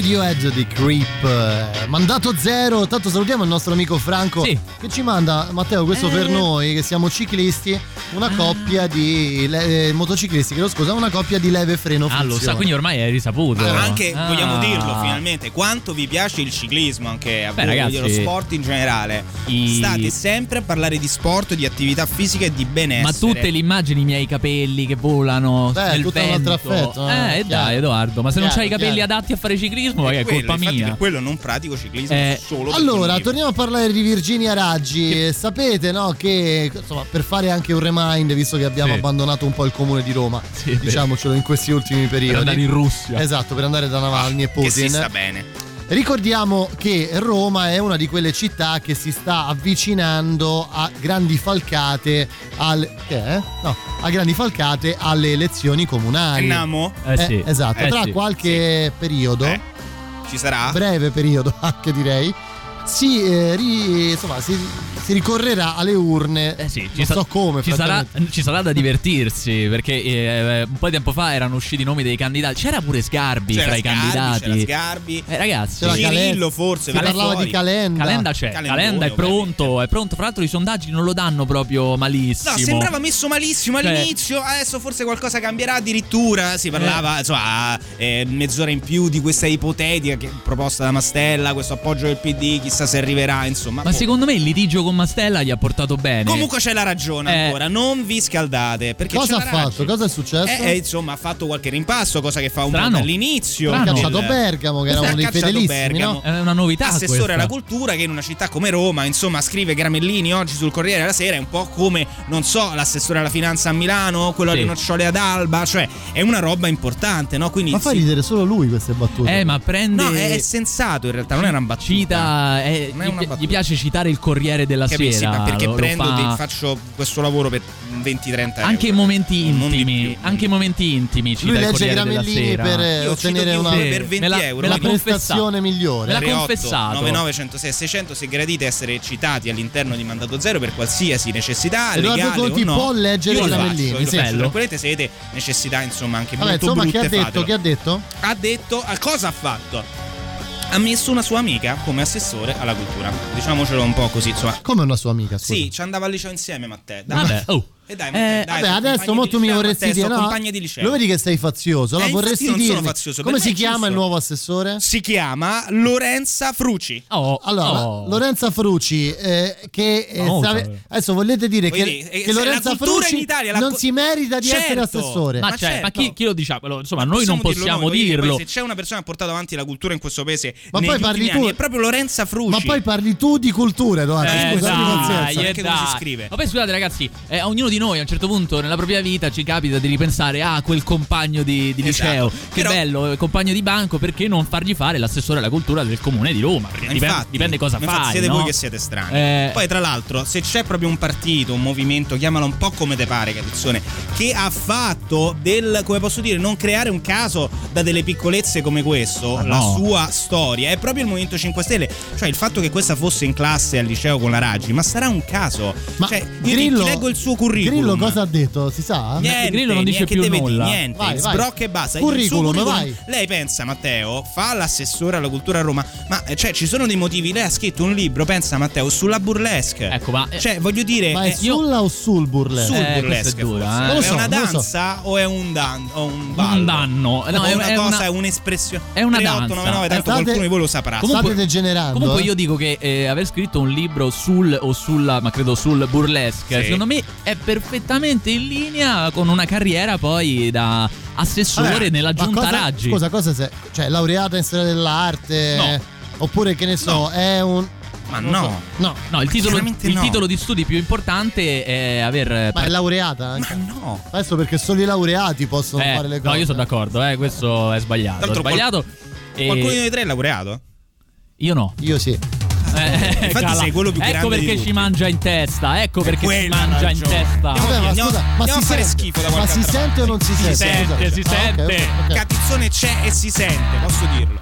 Radiohead di Creep, eh, mandato zero. Tanto salutiamo il nostro amico Franco che ci manda, Matteo, questo Eh. per noi che siamo ciclisti, una coppia di le- eh, motociclisti, che lo scusa, una coppia di leve freno Ah, lo sa, quindi ormai è risaputo. Ah, anche Ah. vogliamo dirlo finalmente, quanto vi piace il ciclismo, anche a Beh, voi, ragazzi, lo sport in generale. i- State sempre a parlare di sport, di attività fisica e di benessere. Ma tutte le immagini, i miei capelli che volano Beh, nel tutto un vento. altro affetto, eh, Eh, chiaro. dai, Edoardo, ma se non Chiaro, c'hai i capelli chiaro. adatti a fare ciclismo, ma che è Quello, colpa infatti, mia. per quello non pratico ciclismo Eh, solo Allora, torniamo a parlare di Virginia Raggi. Sapete, no, che insomma, per fare anche un remind, visto che abbiamo Sì. abbandonato un po' il comune di Roma, diciamocelo in questi ultimi periodi. andare in Russia. Esatto, per andare da Navalny e Putin. che si sta bene. Ricordiamo che Roma è una di quelle città che si sta avvicinando a grandi falcate al, che è? No, a grandi falcate alle elezioni comunali. Andiamo? Eh sì. esatto, Eh tra sì. qualche periodo, Ci sarà? breve periodo anche direi, si, eh, ri- insomma, si, si ricorrerà alle urne. Eh sì, non so come, ci sarà, ci sarà da divertirsi perché eh, un po' di tempo fa erano usciti i nomi dei candidati. C'era pure Sgarbi C'era tra i Sgarbi, candidati. c'era Sgarbi. Eh, ragazzi, C'era Cirillo forse. Si parlava fuori. di Calenda. Calenda c'è, Calendone, Calenda è pronto, è pronto. Fra l'altro i sondaggi non lo danno proprio malissimo. No, sembrava messo malissimo Cioè- all'inizio, adesso forse qualcosa cambierà addirittura. Si parlava, insomma, eh, mezz'ora in più di questa ipotetica che- proposta da Mastella, questo appoggio del PD, chissà se arriverà, insomma. Ma boh. secondo me il litigio con Mastella gli ha portato bene. Comunque c'è la ragione Eh. ancora, non vi scaldate. Perché Cosa ha fatto? Cosa è successo? Eh, eh, insomma, ha fatto qualche rimpasto, cosa che fa un Strano. po' dall'inizio. Ha cacciato Bergamo, che era uno dei fedelissimi, Bergamo. no? È una novità Assessore questa. alla cultura che in una città come Roma, insomma, scrive Gramellini oggi sul Corriere della Sera, è un po' come, non so, l'assessore alla finanza a Milano, quello Sì. alle nocciole ad Alba, cioè è una roba importante, no? Quindi Ma fa sì. ridere solo lui queste battute. Eh, ma prende. No, è, è sensato in realtà, non è una battuta. Cita, eh, Non è gli, una battuta. gli piace citare il Corriere della Capisci? Sera. Ma perché lo- lo prendo, fa- di- faccio questo lavoro per 20-30 euro. Anche in momenti intimi, anche in momenti intimi cita Lui il legge Gramellini Sera. per eh, Io ottenere una, per 20 me la- euro. me la prestazione migliore. Me l'ha 38 confessato. 99 106 600 se gradite essere citati all'interno di Mandato Zero per qualsiasi necessità legale Conti o no, può leggere lo Gramellini, sì. lo. Bello. Tranquillamente se avete necessità insomma anche Vabbè, molto insomma, che brutte ha detto? fatelo. Che ha detto? ha detto cosa ha fatto ha messo una sua amica come assessore alla cultura diciamocelo un po' così insomma Come una sua amica, scusa. sì ci andava al liceo insieme Matteo dai. Vabbè, oh. E dai, Eh, dai, Vabbè, adesso mo tu mi vorresti dire, no? di liceo Lo vedi che sei fazioso? Eh, La vorresti io non sono dirmi. fazioso, Come si chiama giusto. il nuovo assessore? si chiama Lorenza Fruci Oh, Allora, oh. Lorenza Fruci, eh, che eh, stave- cioè. adesso volete dire Voglio che, dire, eh, che Lorenza la cultura Fruci in Italia, non si merita di essere Certo. assessore? Ma, Ma certo. ma chi, chi lo diciamo? Lo- Insomma, noi Possiamo non dirlo possiamo noi, dire, dirlo. Se c'è una persona che ha portato avanti la cultura in questo paese Ma poi parli tu- è proprio Lorenza Fruci. Ma poi parli tu di cultura, Edoardo. Eh, scusa, eh, come si scrive. Ma poi scusate ragazzi, eh, a ognuno di noi a un certo punto nella propria vita ci capita di ripensare a quel compagno di, di Esatto. liceo. Che Però- bello, compagno di banco, perché non fargli fare l'assessore alla cultura del comune di Roma? Perché dipende, infatti, dipende cosa fai. siete no? voi che siete strani. Eh, Poi, tra l'altro, se c'è proprio un partito, un movimento, chiamalo un po' come te pare, Capizzone, che ha fatto del, come posso dire, non creare un caso da delle piccolezze come questo, la no. sua storia, è proprio il Movimento 5 Stelle. Cioè, il fatto che questa fosse in classe al liceo con la Raggi, ma sarà un caso. Ma cioè, io Grillo, ti leggo il suo curriculum. Grillo cosa ha detto? Si sa? Niente, Grillo non dice niente, più nulla. dire, niente, Vai, vai. sbrocca e basta. Curriculum, suo vai. Lei pensa, Matteo, fa l'assessore alla cultura a Roma, ma eh, cioè ci sono dei motivi. Lei ha scritto un libro, pensa Matteo, sulla burlesque. Ecco, ma eh, Cioè, voglio dire, Ma è eh, io- sulla o sul burlesque? sul Eh, burlesque è dura, forse. eh. È so, una lo so. danza o è un dan o un ballo? un danno. No, è, una è cosa, una- è un'espressione. è una 3899, danza. tanto qualcuno di voi lo saprà. Comunque- State degenerando. Comunque io dico che aver scritto un libro sul o sulla, ma credo sul burlesque, secondo me è perfettamente in linea con una carriera poi da assessore Vabbè, nella giunta cosa- Raggi. Scusa, cosa sei? Cioè, laureata in storia dell'arte? No. Oppure che ne so, No. è un. Ma no. so. No. No, il, titolo, il no. titolo di studi più importante è aver Ma è laureata anche? Ma no. Adesso perché solo i laureati possono eh, fare le cose. No, io sono d'accordo, eh, questo è sbagliato. È Tanto qual- sbagliato. e- Qualcuno di noi tre è laureato? Io no. Io sì. Eh, Infatti cala. sei quello più ecco grande di perché ci mangia in testa. Ecco perché ci mangia in testa. Vabbè, ma scusa, ma si sente- schifo da Ma si sente o non si, Si sente? sente, Scusa. si Ah, sente. Catizzone c'è e si sente, posso dirlo.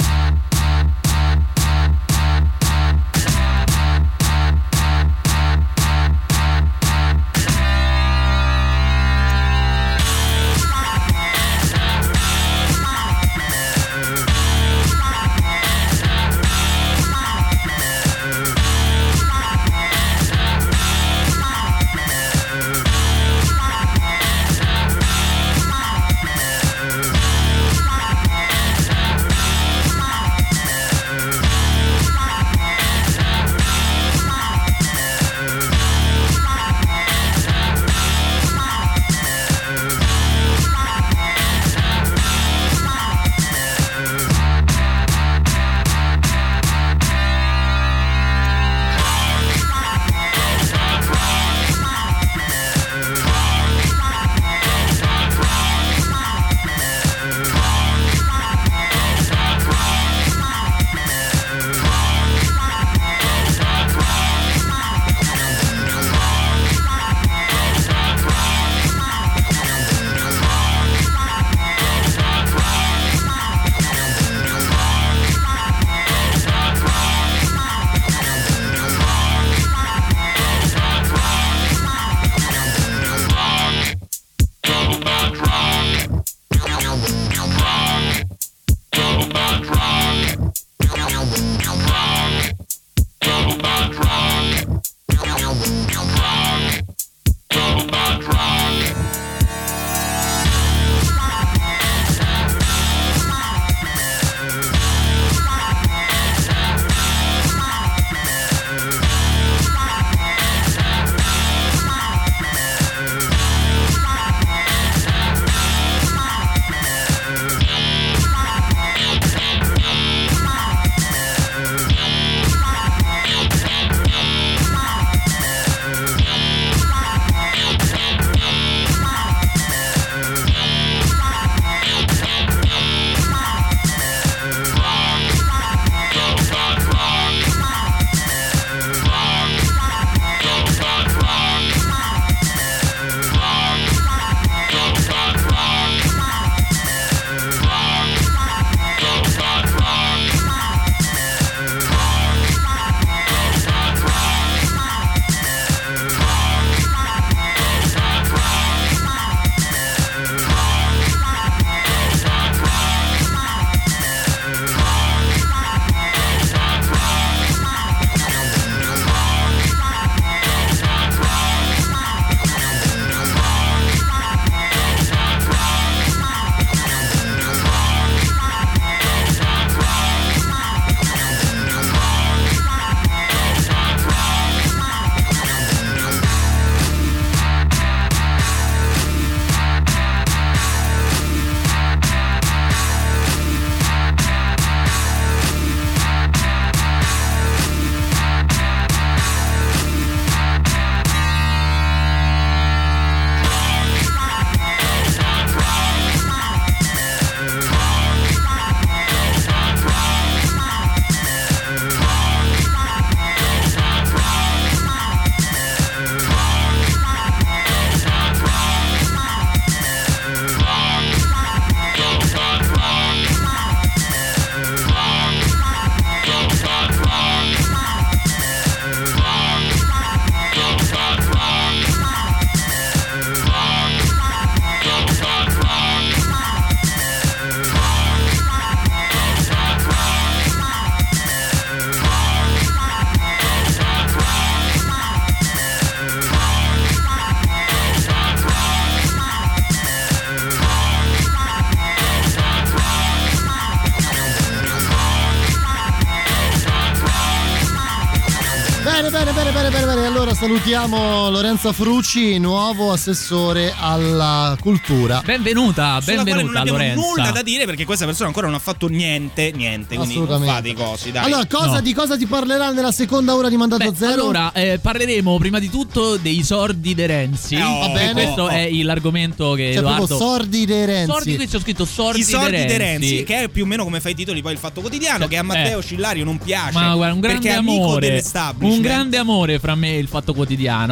Salutiamo Lorenzo Fruci, nuovo assessore alla cultura. Benvenuta, Sulla non benvenuta abbiamo Lorenza. nulla da dire perché questa persona ancora non ha fatto niente, niente, quindi non Assolutamente. fate i cosi, dai. Allora, cosa, No. di cosa ti parlerà nella seconda ora di Mandato Beh, Zero? Allora, eh, parleremo prima di tutto dei sordi de Renzi. Eh, oh, Va bene. Questo oh. è l'argomento che Cioè, Edoardo... proprio sordi dei Renzi. Sordi, qui c'è scritto sordi, I sordi de De Renzi. Renzi, che è più o meno come fai i titoli poi il Fatto Quotidiano, Cioè, che a Matteo eh. Scillario non piace. Ma guarda, un grande perché è amico amore. Un grande amore fra me e il Fatto Quotidiano.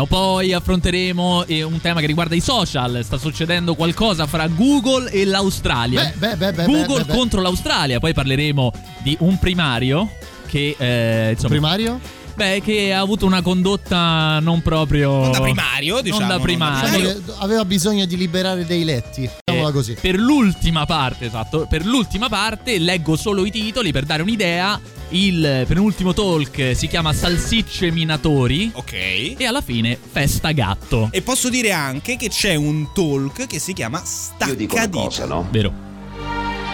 Poi affronteremo eh, un tema che riguarda i social. Sta succedendo qualcosa fra Google e l'Australia. Beh, beh, beh, Google contro l'Australia. Poi parleremo di un primario che eh, insomma, Primario? Beh, che ha avuto una condotta non proprio. Non da primario, diciamo, Non da non da primario. Aveva bisogno di liberare dei letti. Diciamola così. Per l'ultima parte, esatto. Per l'ultima parte leggo solo i titoli per dare un'idea. Il penultimo talk si chiama Salsicce Minatori. Ok. E alla fine Festa Gatto. E posso dire anche che c'è un talk che si chiama Io dico una Staccadita. cosa, no? Vero.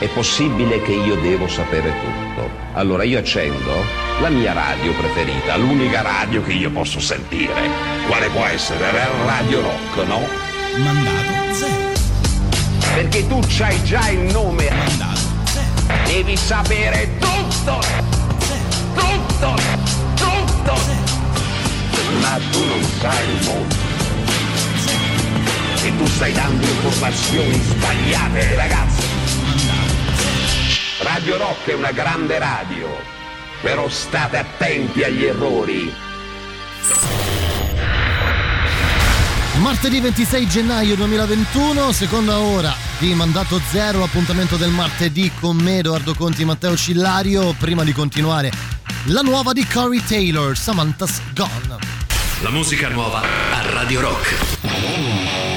È possibile che io devo sapere tutto. Allora io accendo la mia radio preferita, l'unica radio che io posso sentire. Quale può essere? La Radio Rock, no? Mandato zero. Perché tu c'hai già il nome. Mandato zero. Devi sapere tutto! Tutto! Tutto! Ma tu non sai il mondo. E tu stai dando informazioni sbagliate, ragazzi. Radio Rock è una grande radio, però state attenti agli errori. Martedì 26 gennaio 2021, seconda ora di Mandato Zero, appuntamento del martedì con me, Edoardo Conti, Matteo Cillario. Prima di continuare, la nuova di Corey Taylor, Samantha's Gone. La musica nuova a Radio Rock.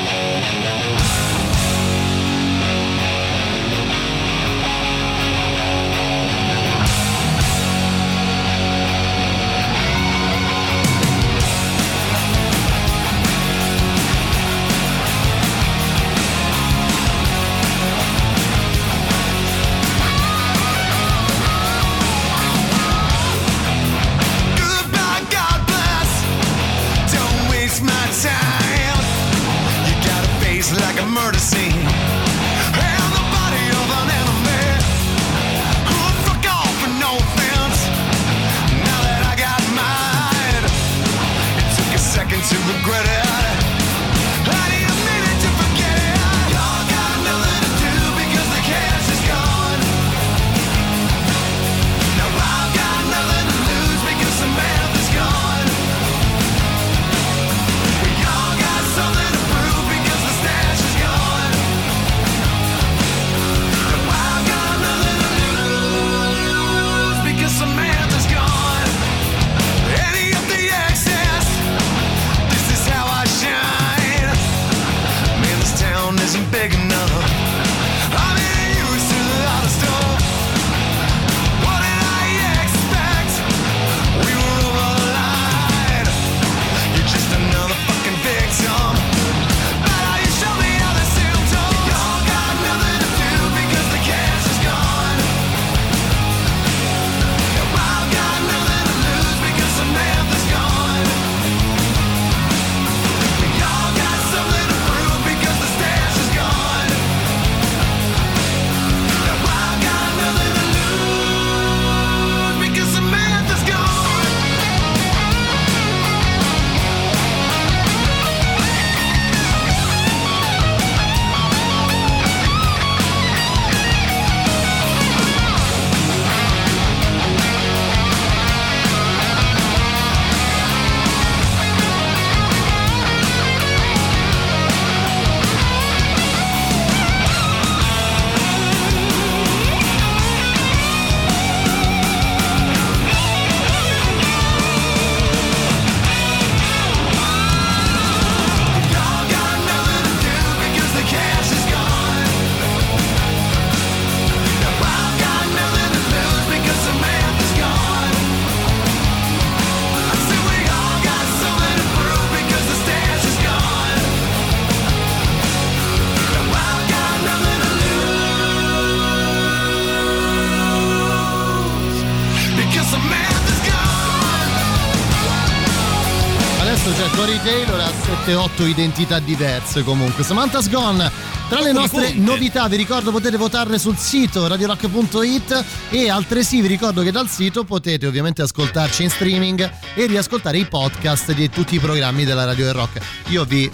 7, 8 identità diverse comunque. Samantha's Gone, tra le nostre novità vi ricordo potete votarle sul sito radiorock.it e altresì vi ricordo che dal sito potete ovviamente ascoltarci in streaming e riascoltare i podcast di tutti i programmi della Radio del Rock. Io vi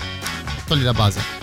togli la base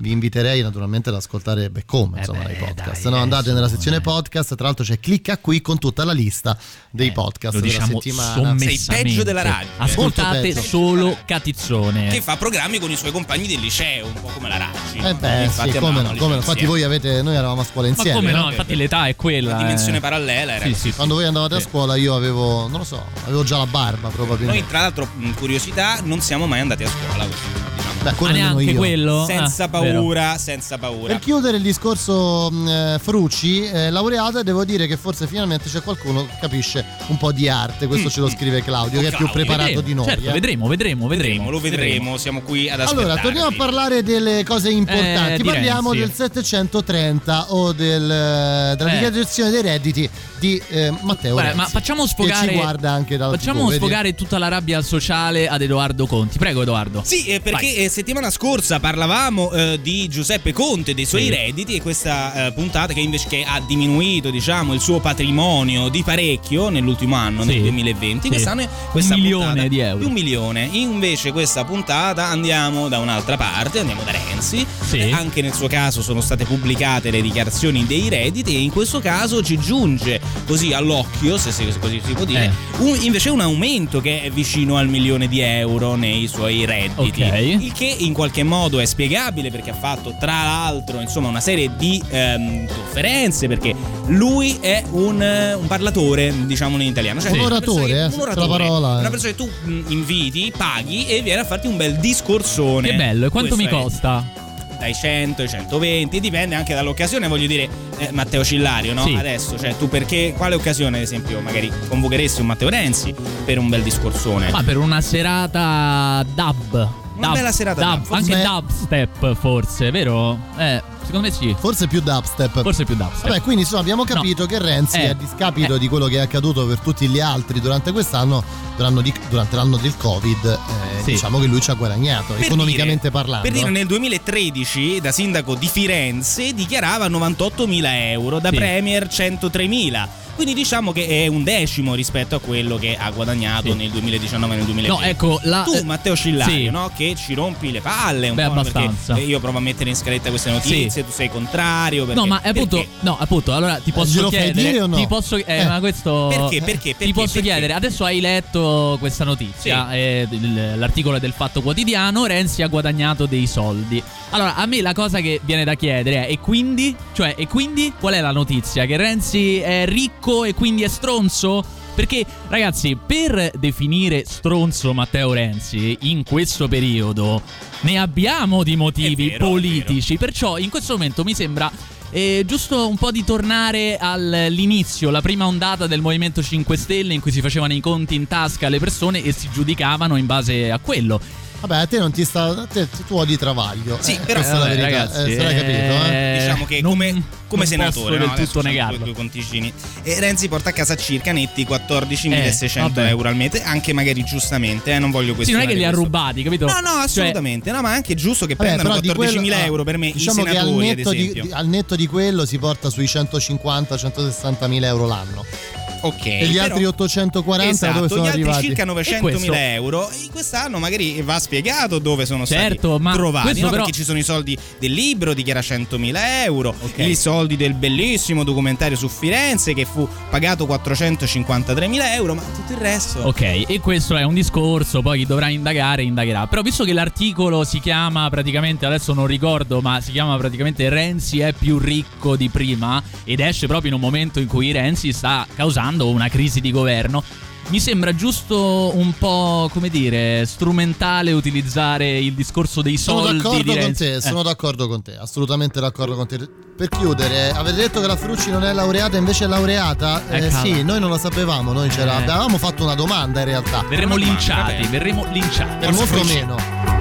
vi inviterei naturalmente ad ascoltare Beccome, insomma, i podcast. no, andate nella sezione podcast, tra l'altro c'è clicca qui con tutta la lista dei podcast Lo della diciamo settimana. Sei peggio della radio. Ascoltate solo Catizzone. Che fa programmi con i suoi compagni del liceo, un po' come la Raggi. Eh beh, Infatti sì, come no, come Infatti voi avete, noi eravamo a scuola Ma insieme. come no? no? Infatti l'età è quella. Una dimensione eh. parallela era Sì, sì. Quando voi andavate a scuola io avevo, non lo so, avevo già la barba probabilmente. Noi, tra l'altro, curiosità, non siamo mai andati a scuola. Beh, quello Ah, neanche io. quello? Senza Ah, paura, senza paura. Per chiudere il discorso mh, eh, Frucci, eh, laureata, devo dire che forse finalmente c'è qualcuno che capisce un po' di arte. Questo ce lo scrive Claudio, che è più Claudio, preparato Vedremo, di noi. Certo, eh. vedremo, vedremo, vedremo. Vedremo, lo vedremo, siamo qui ad aspettare. Allora, torniamo a parlare delle cose importanti. Eh, Parliamo Renzi. del 730 o del, eh, della Eh. dichiarazione dei redditi di eh, Matteo Guarda, Renzi, ma facciamo Che sfogare. ci guarda anche dal Facciamo TV, vedi? sfogare tutta la rabbia sociale ad Edoardo Conti. Prego, Edoardo. Sì, eh, perché Vai. eh, settimana scorsa parlavamo eh, di Giuseppe Conte, dei suoi Sì. redditi e questa eh, puntata che invece che ha diminuito diciamo, il suo patrimonio di parecchio nell'ultimo anno, Sì. nel 2020, Sì. quest'anno questa Un milione puntata- di euro. Un milione. Invece questa puntata andiamo da un'altra parte, andiamo da Renzi. Sì. Eh, anche nel suo caso sono state pubblicate le dichiarazioni dei redditi e in questo caso ci giunge così all'occhio, se così si può dire, Eh. un- invece un aumento che è vicino al milione di euro nei suoi redditi. Ok. Il che in qualche modo è spiegabile perché ha fatto tra l'altro insomma una serie di ehm, conferenze perché lui è un, un parlatore diciamo in italiano. Cioè Un una oratore, persona che- eh, un oratore, la parola è- una persona che tu inviti, paghi e viene a farti un bel discorsone. Che bello, e quanto mi Questo è costa? dai 100 ai 120, dipende anche dall'occasione, voglio dire, eh, Matteo Cillario, no? Sì. Adesso, cioè tu perché, quale occasione ad esempio, magari convocheresti un Matteo Renzi per un bel discorsone? Ma per una serata dub. Una Dub- bella serata dub, forse- Anche dubstep, forse, vero? Eh, secondo me sì. Forse più dubstep. Forse più dubstep. Vabbè, quindi insomma abbiamo capito No. che Renzi, Eh. a discapito di quello che è accaduto per tutti gli altri durante quest'anno, durante, di- durante l'anno del Covid, eh, Sì. diciamo che lui ci ha guadagnato, Per economicamente dire- parlando. Per dire, eh. nel 2013 da sindaco di Firenze dichiarava 98.000 euro, da Sì. premier 103.000. Quindi diciamo che è un decimo rispetto a quello che ha guadagnato Sì. nel 2019 e nel 2020. No, ecco, la- tu Matteo Cillario, sì. no? che ci rompi le palle un Beh, po' abbastanza. perché io provo a mettere in scaletta queste notizie, tu sei contrario perché, No, ma appunto, perché? no, appunto, allora ti posso glielo fai chiedere. dire o no? Ti posso, eh, Eh. ma questo. Perché? Perché? Ti Perché? posso Perché? chiedere, adesso hai letto questa notizia, eh, l'articolo del Fatto Quotidiano, Renzi ha guadagnato dei soldi. Allora, a me la cosa che viene da chiedere è, e quindi? Cioè, e quindi qual è la notizia? Che Renzi è ricco e quindi è stronzo? Perché, ragazzi, per definire stronzo Matteo Renzi in questo periodo ne abbiamo di motivi vero, politici. Perciò in questo momento mi sembra eh, giusto un po' di tornare all'inizio, la prima ondata del Movimento 5 Stelle in cui si facevano i conti in tasca alle persone e si giudicavano in base a quello. Vabbè, a te non ti sta. a te- tu odi Travaglio. Sì, Eh, però- la Vabbè, verità. ragazzi, eh, se l'hai capito, eh? Diciamo che non- come, come non senatore posso no? del tutto negarlo. due, due conticini e Renzi porta a casa circa netti 14.600 Eh, euro al mese anche magari giustamente eh, non voglio Sì, non è che li ha questo. rubati, capito? no no Cioè, assolutamente no ma è anche giusto che Vabbè, prendano però di 14.000 quello- ah, euro per me diciamo i che al senatori ad netto, di, al netto di quello si porta sui 150-160 mila euro l'anno. Ok e gli però- altri 840 Esatto, dove sono gli altri arrivati? circa E 900.000 questo- euro e quest'anno magari va spiegato dove sono Certo, stati trovati no? però- perché ci sono i soldi del libro dichiara 100.000 euro Ok. i soldi del bellissimo documentario su Firenze che fu pagato 453.000 euro ma tutto il resto Ok, e questo è un discorso, poi chi dovrà indagare indagherà. Però visto che l'articolo si chiama praticamente, adesso non ricordo, ma si chiama praticamente Renzi è più ricco di prima ed esce proprio in un momento in cui Renzi sta causando una crisi di governo. Mi sembra giusto un po', come dire, strumentale utilizzare il discorso dei Sono soldi d'accordo di con te, Eh. sono d'accordo con te, assolutamente d'accordo con te. Per chiudere, avete detto che la Frucci non è laureata, invece è laureata? Eh, Eccola. sì, noi non lo sapevamo, noi c'era- Eh. avevamo fatto una domanda in realtà. Verremo linciati, verremo linciati. Per molto Frucci. meno.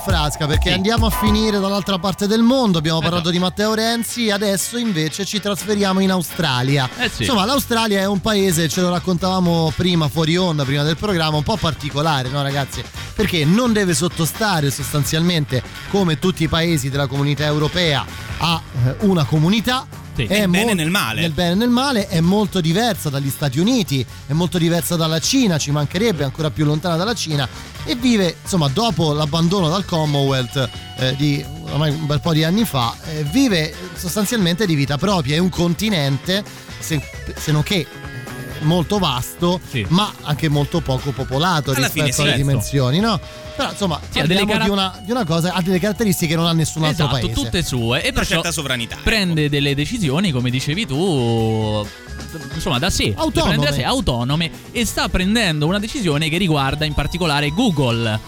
Frasca perché andiamo a finire dall'altra parte del mondo. Abbiamo Esatto. parlato di Matteo Renzi, adesso invece ci trasferiamo in Australia. Eh sì. Insomma, l'Australia è un paese, ce lo raccontavamo prima fuori onda, prima del programma, un po' particolare, no ragazzi? Perché non deve sottostare sostanzialmente, come tutti i paesi della comunità europea, a eh, una comunità. Nel bene e nel male. Nel bene e nel male è molto diversa dagli Stati Uniti, è molto diversa dalla Cina, ci mancherebbe ancora più lontana dalla Cina e vive, insomma, dopo l'abbandono dal Commonwealth eh, di ormai un bel po' di anni fa, eh, vive sostanzialmente di vita propria, è un continente, se, se non che eh, molto vasto, ma anche molto poco popolato Alla fine rispetto sì, alle certo. dimensioni, no? Però insomma, Sì, ha delle parliamo cara- di, una, di una cosa, ha delle caratteristiche che non ha nessun altro esatto, paese. tutte sue. E Una perciò certa sovranità. prende delle decisioni, come dicevi tu, insomma, da sé. Autonome. prende da sé, autonome. E sta prendendo una decisione che riguarda in particolare Google.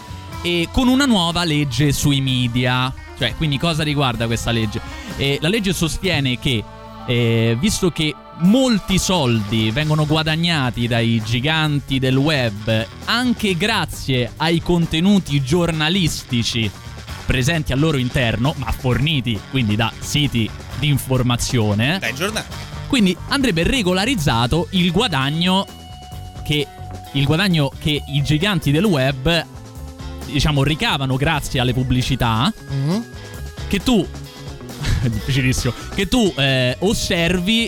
E con una nuova legge sui media. Cioè, quindi cosa riguarda questa legge? Eh, la legge sostiene che, eh, visto che molti soldi vengono guadagnati dai giganti del web anche grazie ai contenuti giornalistici presenti al loro interno, ma forniti quindi da siti di informazione. Dai giornali. Quindi andrebbe regolarizzato il guadagno che il guadagno che i giganti del web diciamo ricavano grazie alle pubblicità Mm. che tu difficilissimo che tu eh, osservi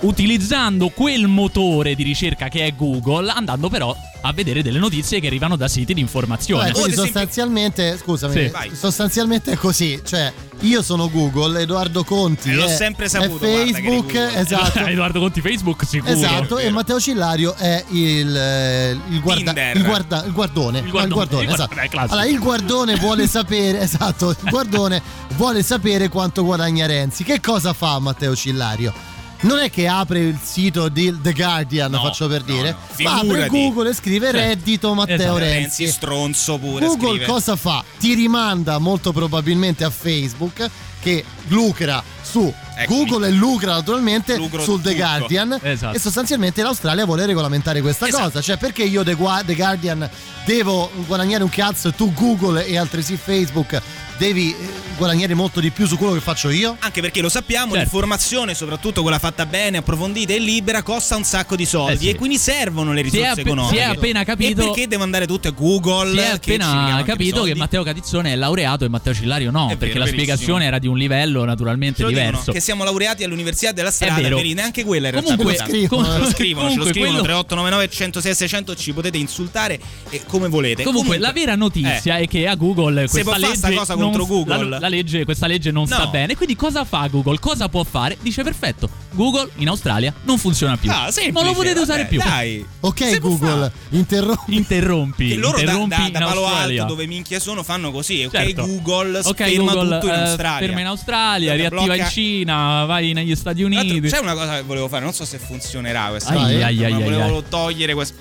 utilizzando quel motore di ricerca che è Google andando però a vedere delle notizie che arrivano da siti di informazione Vabbè, quindi sostanzialmente, scusami, Sì. Sostanzialmente è così, cioè io sono Google, Edoardo Conti Eh, l'ho è, sempre è saputo, guarda, che Facebook, Google. esatto. Edoardo Conti Facebook sicuro Esatto, e Matteo Cillario è il, eh, il, guarda- il, guarda- il guardone. Il guardone, il guardone, il esatto. guardone, è classico. Allora, il guardone vuole sapere, esatto, il guardone vuole sapere quanto guadagna Renzi. Che cosa fa Matteo Cillario? Non è che apre il sito di The Guardian, faccio per dire, ma apre. Google e scrive Cioè, reddito Matteo esatto, Renzi. stronzo pure Google scrive. cosa fa? Ti rimanda molto probabilmente a Facebook che lucra su Google e lucra naturalmente Lucro sul The tutto. Guardian Esatto. e sostanzialmente l'Australia vuole regolamentare questa Esatto. cosa. Cioè perché io The, Gua- The Guardian devo guadagnare un cazzo e tu Google e altresì Facebook devi eh, guadagnare molto di più su quello che faccio io? Anche perché lo sappiamo, Certo. l'informazione, soprattutto quella fatta bene, approfondita e libera, costa un sacco di soldi Eh sì. e quindi servono le Si è risorse economiche. si è appena capito- E perché devo andare tutte a Google? Si è appena capito che Matteo Catizzone è laureato e Matteo Cillario no, È perché vero, la verissimo. spiegazione era di un livello naturalmente lo dicono, diverso. che siamo laureati all'Università della Strada, veri, neanche quella in realtà. Comunque- ce lo eh. scrivono, ce lo Comunque scrivono quello- 3899 106 600 ci potete insultare e come volete. Comunque, la vera notizia è che a Google Se questa legge sta cosa non- contro Google. la- la legge- questa legge non sta No. bene. Quindi cosa fa Google? Cosa può fare? Dice perfetto, Google in Australia non funziona più. Ah, semplice, non lo potete usare vabbè, più. Dai. Ok Google, interrompi. Interrompi, Che loro da, interrompi da- in da Palo. Alto, dove minchia sono, fanno così. Ok, Certo. Google, Ok, ferma Google, tutto in eh, Australia. ferma in Australia, riattiva blocca- in Cina, vai negli Stati Uniti. C'è una cosa che volevo fare, non so se funzionerà questa cosa, ai, ai, ma ai, volevo ai. togliere questo.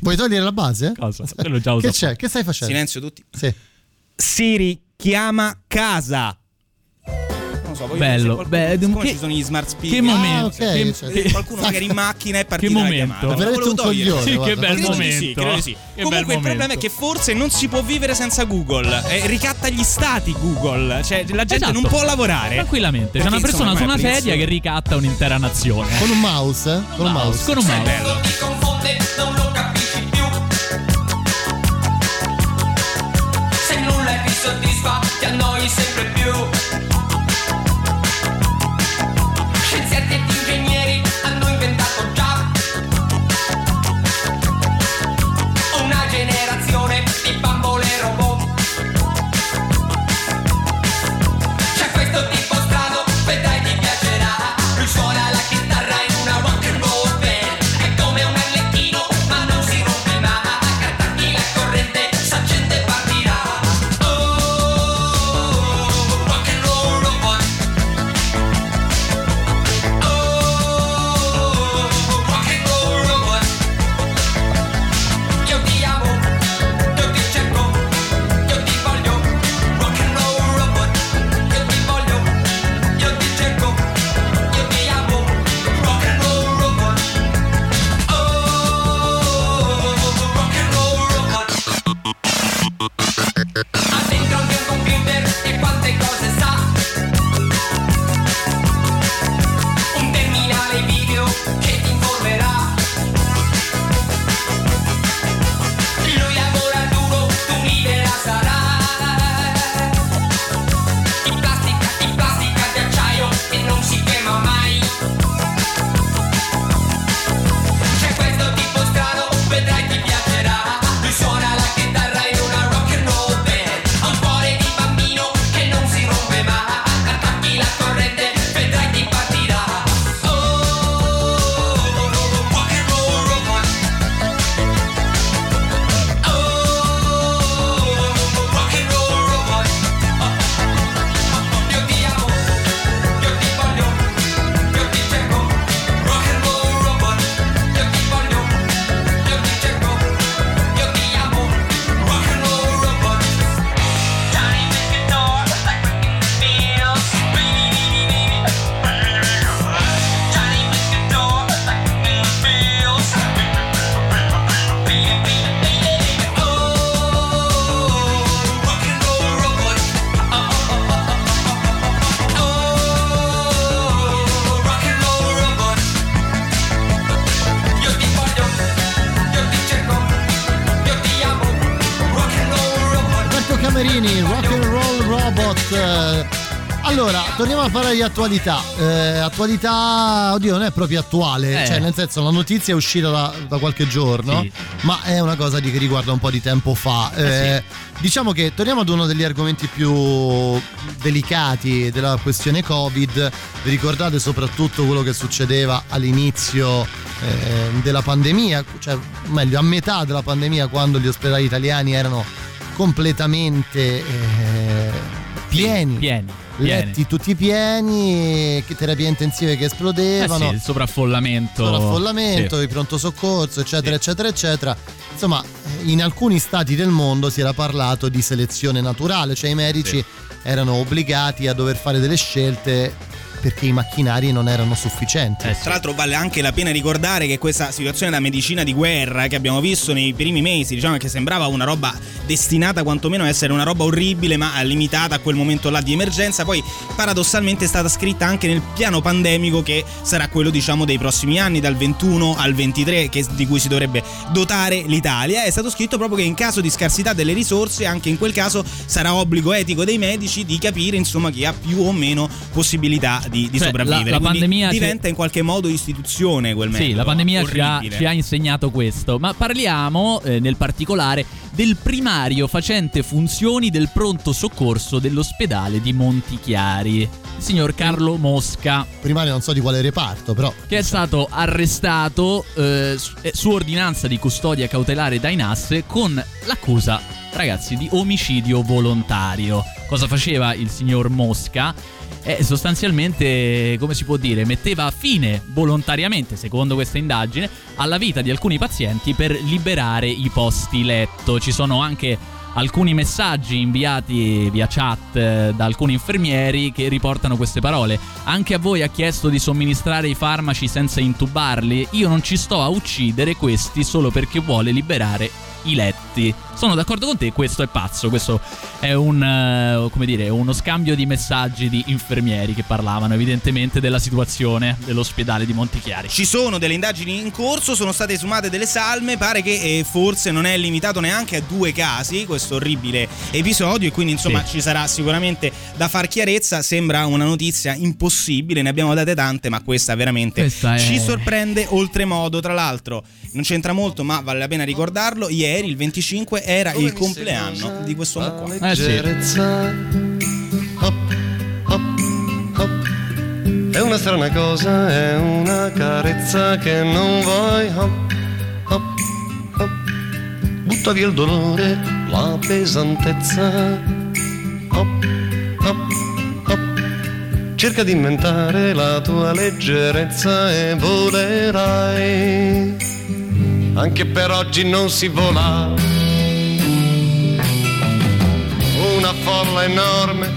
Vuoi togliere la base? Cosa? Quello già lo Che c'è? Che stai facendo? Silenzio tutti. Sì. Siri chiama casa. So, voglio Bello, se beh, qualcuno, siccome che- ci sono gli smart speaker. che momento, Ah, ok, che- cioè, che- qualcuno magari in macchina è partita Che momento. chiamata. Veramente un coglione, Sì, che bel Credo di momento. sì, credo di sì. Che Comunque il problema è che forse non si può vivere senza Google. Eh, ricatta gli stati Google. Cioè, la gente Esatto. non può lavorare. Tranquillamente, c'è una persona su una è sedia che ricatta un'intera nazione. Con un mouse? eh? Con un mouse. Con un mouse. bello. ti confonde, non lo capisci più. Se nulla ti soddisfa, ti annoi sempre più. Attualità. Eh, attualità, oddio, non è proprio attuale, Eh. cioè nel senso la notizia è uscita da, da qualche giorno, Sì. ma è una cosa di, che riguarda un po' di tempo fa. Eh, Diciamo che torniamo ad uno degli argomenti più delicati della questione Covid. Vi ricordate soprattutto quello che succedeva all'inizio eh, della pandemia, cioè meglio a metà della pandemia quando gli ospedali italiani erano completamente eh, pieni. Pieni. Letti tutti pieni, terapie intensive che Eh esplodevano, sì, il sovraffollamento. sovraffollamento, Sì. i pronto soccorso, eccetera, eccetera, eccetera. Insomma, in alcuni stati del mondo si era parlato di selezione naturale, cioè i medici erano obbligati a dover fare delle scelte perché i macchinari non erano sufficienti. Tra l'altro vale anche la pena ricordare che questa situazione da medicina di guerra che abbiamo visto nei primi mesi, diciamo che sembrava una roba destinata quantomeno a essere una roba orribile ma limitata a quel momento là di emergenza, poi paradossalmente è stata scritta anche nel piano pandemico che sarà quello diciamo dei prossimi anni, dal 21 al 23, che- di cui si dovrebbe dotare l'Italia. È stato scritto proprio che in caso di scarsità delle risorse, anche in quel caso sarà obbligo etico dei medici di capire insomma chi ha più o meno possibilità di, di Cioè, sopravvivere. la- la pandemia ci- diventa in qualche modo istituzione quel metodo. Sì, la pandemia ci ha, ci ha insegnato questo, ma parliamo eh, nel particolare del primario facente funzioni del pronto soccorso dell'ospedale di Montichiari, il signor Carlo Mosca. Primario non so di quale reparto, però. Che è stato arrestato eh, su- eh, su ordinanza di custodia cautelare dai NAS con l'accusa, ragazzi, di omicidio volontario. Cosa faceva il signor Mosca? Eh, sostanzialmente, come si può dire, metteva fine volontariamente, secondo questa indagine, alla vita di alcuni pazienti per liberare i posti letto. Ci sono anche alcuni messaggi inviati via chat eh, da alcuni infermieri che riportano queste parole. Anche a voi ha chiesto di somministrare i farmaci senza intubarli? Io non ci sto a uccidere questi solo perché vuole liberare i letti. Sono d'accordo con te, questo è pazzo, questo è un, eh, come dire, uno scambio di messaggi di infermieri che parlavano evidentemente della situazione dell'ospedale di Montichiari. Ci sono delle indagini in corso, sono state esumate delle salme, pare che eh, forse non è limitato neanche a due casi questo orribile episodio e quindi insomma Sì. ci sarà sicuramente da far chiarezza, sembra una notizia impossibile, ne abbiamo date tante ma questa veramente Questa è- ci sorprende oltremodo, tra l'altro non c'entra molto ma vale la pena ricordarlo, ieri il 25 era il compleanno di quest'uomo qua. Eh sì. leggerezza. Hop, hop, hop. È una strana cosa, è una carezza che non vuoi. Hop, hop, hop. Butta via il dolore, la pesantezza. Hop, hop, hop. Cerca di inventare la tua leggerezza e volerai. Anche per oggi non si vola una folla enorme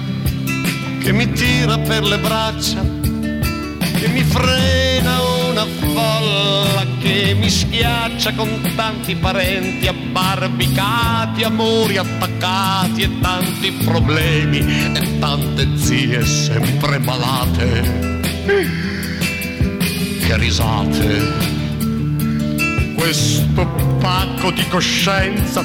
che mi tira per le braccia, che mi frena una folla che mi schiaccia con tanti parenti abbarbicati, amori attaccati e tanti problemi e tante zie sempre malate. Che risate questo pacco di coscienza,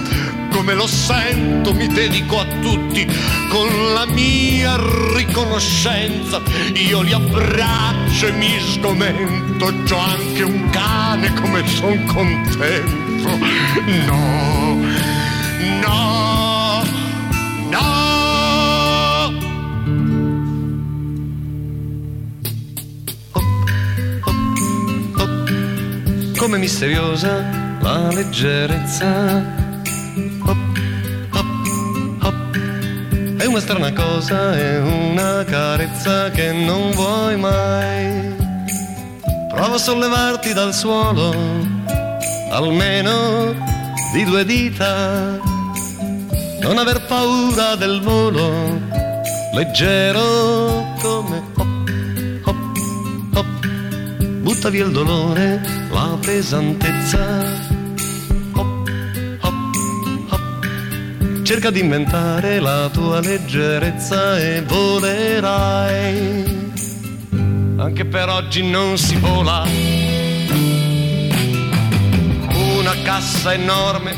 come lo sento, mi dedico a tutti con la mia riconoscenza. Io li abbraccio e mi sgomento, c'ho anche un cane come son contento. No, no, come misteriosa la leggerezza. Hop, hop, hop. È una strana cosa, è una carezza che non vuoi mai. Prova a sollevarti dal suolo, almeno di due dita. Non aver paura del volo, leggero come hop, hop, hop. Butta via il dolore, la pesantezza. Hop, hop, hop. Cerca di inventare la tua leggerezza e volerai. Anche per oggi non si vola. Una cassa enorme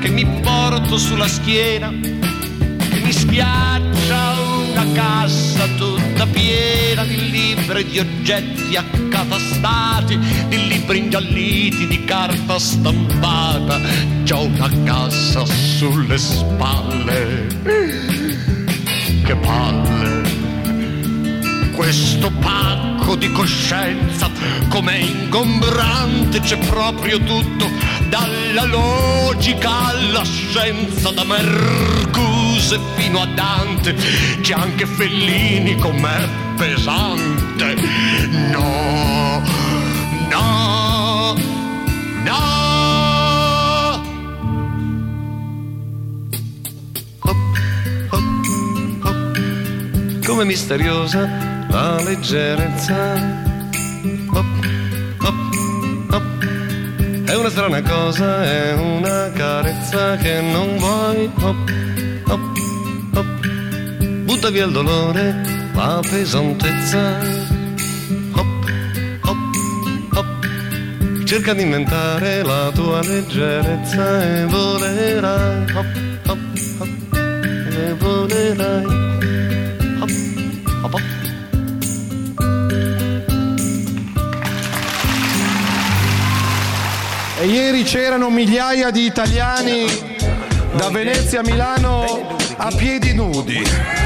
che mi porto sulla schiena, che mi schiaccia una cassa tutta piena di libri di oggetti accatastati, di libri ingialliti, di carta stampata. C'ho una cassa sulle spalle. Che palle! Questo pacco di coscienza, com'è ingombrante, c'è proprio tutto, dalla logica alla scienza, da Mercuse fino a Dante, c'è anche Fellini, com'è pesante. No, no, no. Come misteriosa la leggerezza. Hop, hop, hop. È una strana cosa, è una carezza che non vuoi. Hop. Butta via il dolore, la pesantezza. Hop, hop, hop. Cerca di inventare la tua leggerezza e volerai. Hop, hop, hop. E volerai. Hop, hop, hop. E ieri c'erano migliaia di italiani da Venezia a Milano a piedi nudi.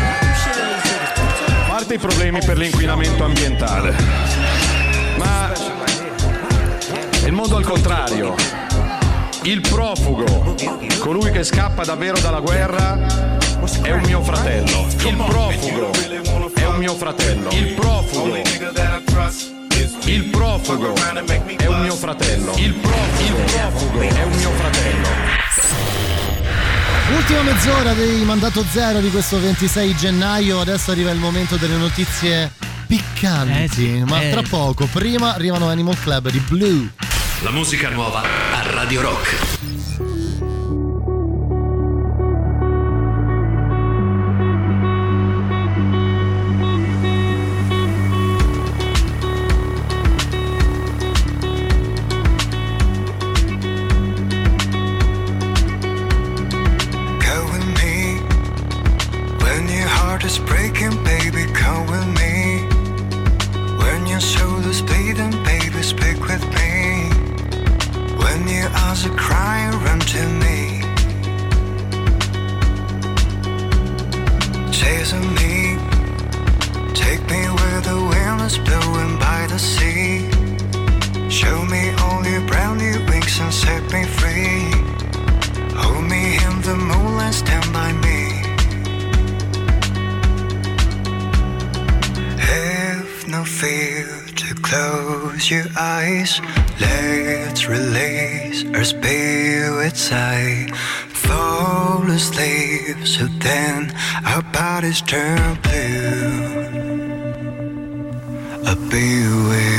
I problemi per l'inquinamento ambientale. Ma è il mondo al contrario. Il profugo, colui che scappa davvero dalla guerra, è un mio fratello. Il profugo è un mio fratello. Il profugo. Il profugo è un mio fratello. Il, pro- il profugo è un mio fratello. Ultima mezz'ora di mandato zero di questo 26 gennaio. Adesso arriva il momento delle notizie piccanti. ma eh. tra poco, prima arrivano Animal Club di Blue. La musica nuova a Radio Rock. High. Fall asleep, so then our bodies turn blue. I'll be with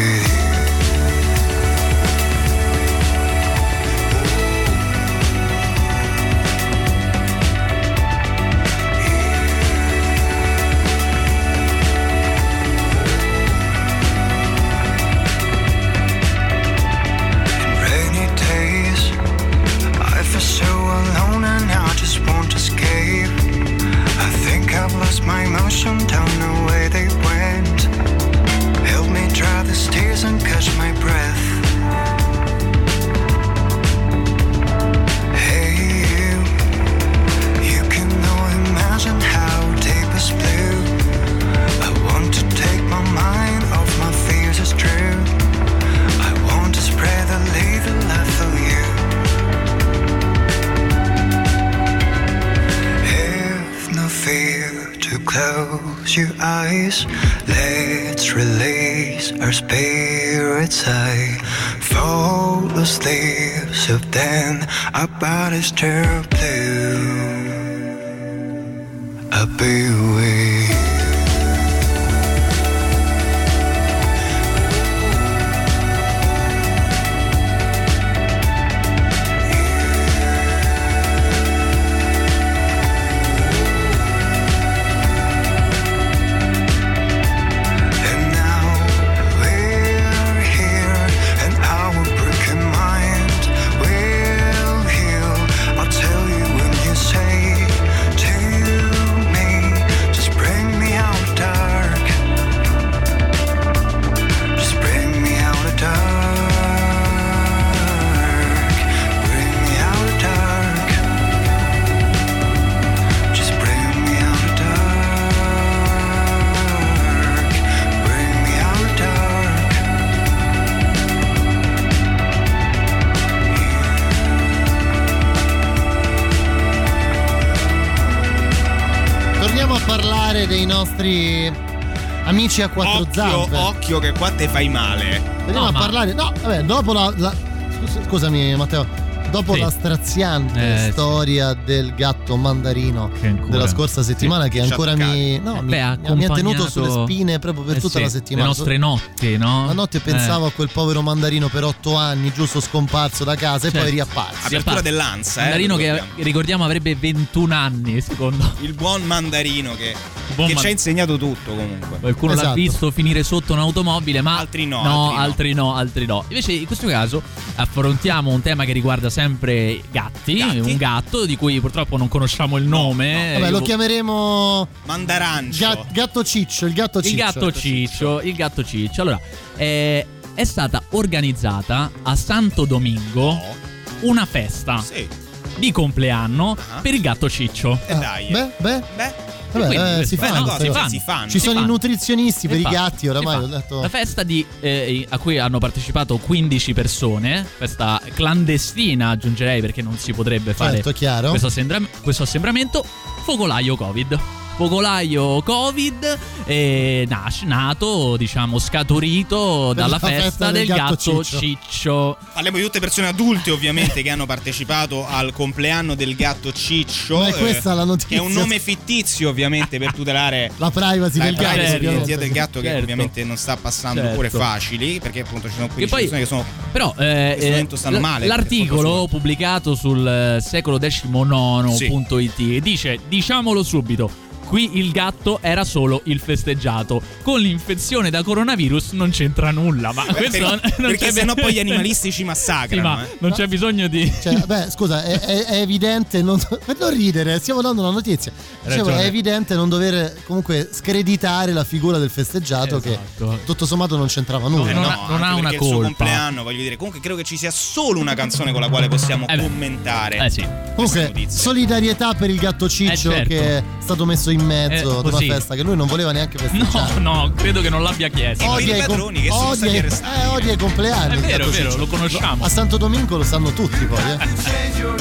amici a quattro Occhio, zampe. occhio che qua te fai male. Torniamo a parlare. No, vabbè, dopo la. la- scusa- Scusami, Matteo. dopo Sì. la straziante Eh, sì. storia del gatto mandarino della scorsa settimana, Sì, che ancora mi, no, Eh mi, beh, ha mi ha- tenuto sulle spine proprio per Eh tutta sì, la settimana. Le nostre notti, no? La notte pensavo Eh. a quel povero mandarino per otto anni, giusto scomparso da casa e Cioè, poi riapparso. si appare. Mandarino che ricordiamo avrebbe 21 anni, secondo. Il buon mandarino che, Buon che man- ci ha insegnato tutto comunque. Qualcuno Esatto. l'ha visto finire sotto un'automobile, ma Altri no, no, altri no. altri no, altri no. Invece in questo caso affrontiamo un tema che riguarda sempre gatti, un gatto di cui purtroppo non conosciamo il nome. Vabbè, lo Io- chiameremo Mandarancio. Ga- gatto ciccio, il gatto il ciccio. gatto ciccio, il gatto ciccio. Allora, eh, è stata organizzata a Santo Domingo una festa di compleanno per il gatto ciccio. E dai. Beh, beh. Beh. Vabbè, Quindi, eh, si fanno, no, si fanno, si fanno, Ci si sono i fanno. nutrizionisti per i gatti, oramai detto. La festa di, eh, a cui hanno partecipato 15 persone, festa clandestina aggiungerei perché non si potrebbe fare Certo, questo, assembra- questo assembramento, Fogolaio Covid. Fogolaio Covid è nas- nato, diciamo, scaturito dalla la festa, festa del del gatto, gatto ciccio. ciccio. Parliamo di tutte persone adulte ovviamente che hanno partecipato al compleanno del gatto Ciccio. Ma è questa eh, la notizia. Che è un nome fittizio ovviamente per tutelare La privacy la del gatto. privacy ovviamente. l'identità del gatto che Certo. ovviamente non sta passando Certo. pure facili perché appunto ci sono qui Che poi- persone che sono Però eh, in questo eh, momento stanno l- male. L'articolo pubblicato sul eh, secolo XIX.it dice: Diciamolo subito. Qui il gatto era solo il festeggiato. Con l'infezione da coronavirus non c'entra nulla. Ma questo perché, non perché c'è- sennò poi gli animalisti ci massacrano. Sì, ma eh. non c'è bisogno di. Cioè, beh, scusa, è, è- è evidente, non, per non ridere, stiamo dando una notizia. Dicevo, ragione. è evidente non dover comunque screditare la figura del festeggiato Esatto. che tutto sommato non c'entrava nulla. Eh non no, ha- non ha una perché il suo colpa. compleanno, voglio dire. Comunque credo che ci sia solo una canzone con la quale possiamo commentare. Eh sì. Comunque, solidarietà per il gatto Ciccio Eh, certo. che è stato messo in mezzo Eh, ad una così. festa che lui non voleva neanche festeggiare. No, no, credo che non l'abbia chiesto. Odia i, com- odia, i- eh, odia i compleanni. È vero, è vero, lo conosciamo. A Santo Domingo lo sanno tutti poi. Eh.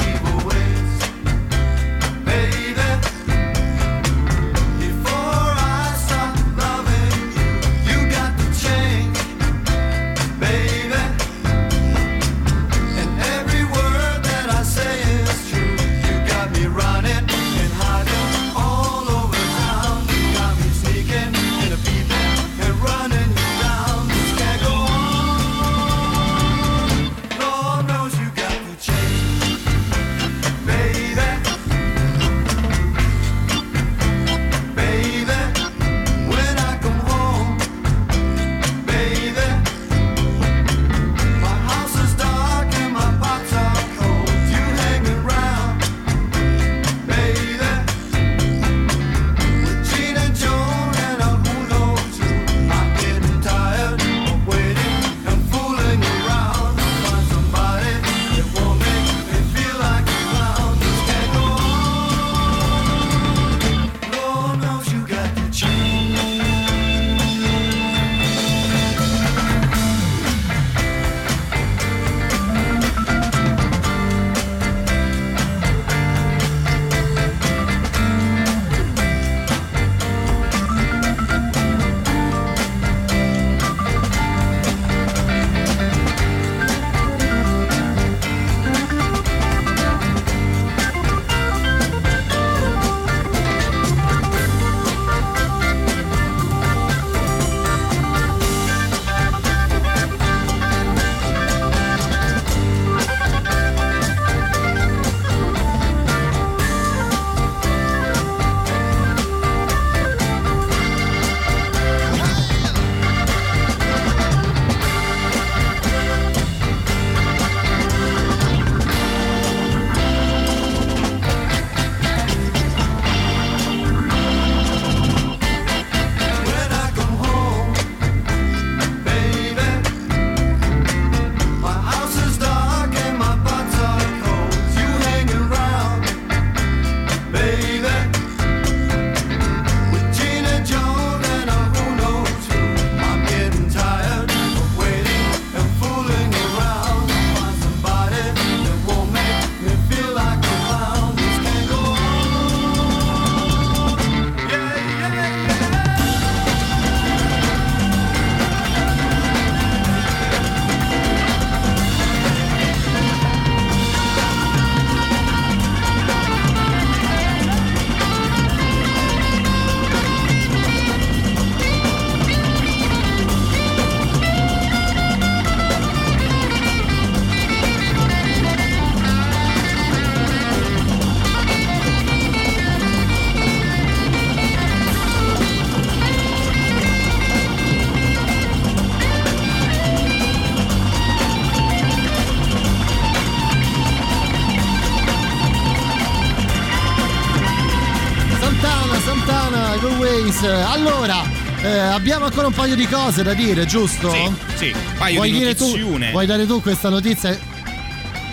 Allora, eh, abbiamo ancora un paio di cose da dire, giusto? Sì, sì, paio vuoi di dire tu. Vuoi dare tu questa notizia?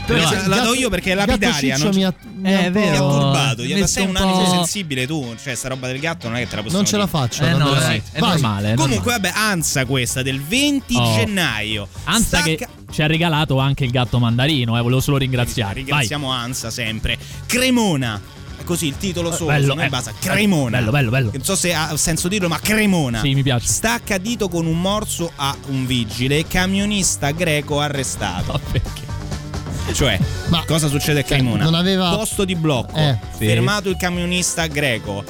Perché la, gatto- do io perché è lapidaria. Non mi ha- mi ha È vero. Mi ha turbato, messo sei un un animo sensibile tu, cioè sta roba del gatto non è che te la posso Non ce la faccio. Eh, no, dai, è Vai. normale. è Comunque, normale. vabbè, Ansa questa del 20 Oh. gennaio. Anza Stacca- che ci ha regalato anche il gatto mandarino, eh, volevo solo ringraziare. Ringraziamo Ansa sempre. Cremona. Così il titolo solo, bello, eh. basa. Cremona. Bello, bello, bello. Non so se ha senso dirlo, ma Cremona. Sì, mi piace. Stacca dito con un morso a un vigile, camionista greco arrestato. perché? Cioè, cosa succede a Cremona? non aveva- Posto di blocco. Eh. Sì. Fermato il camionista greco.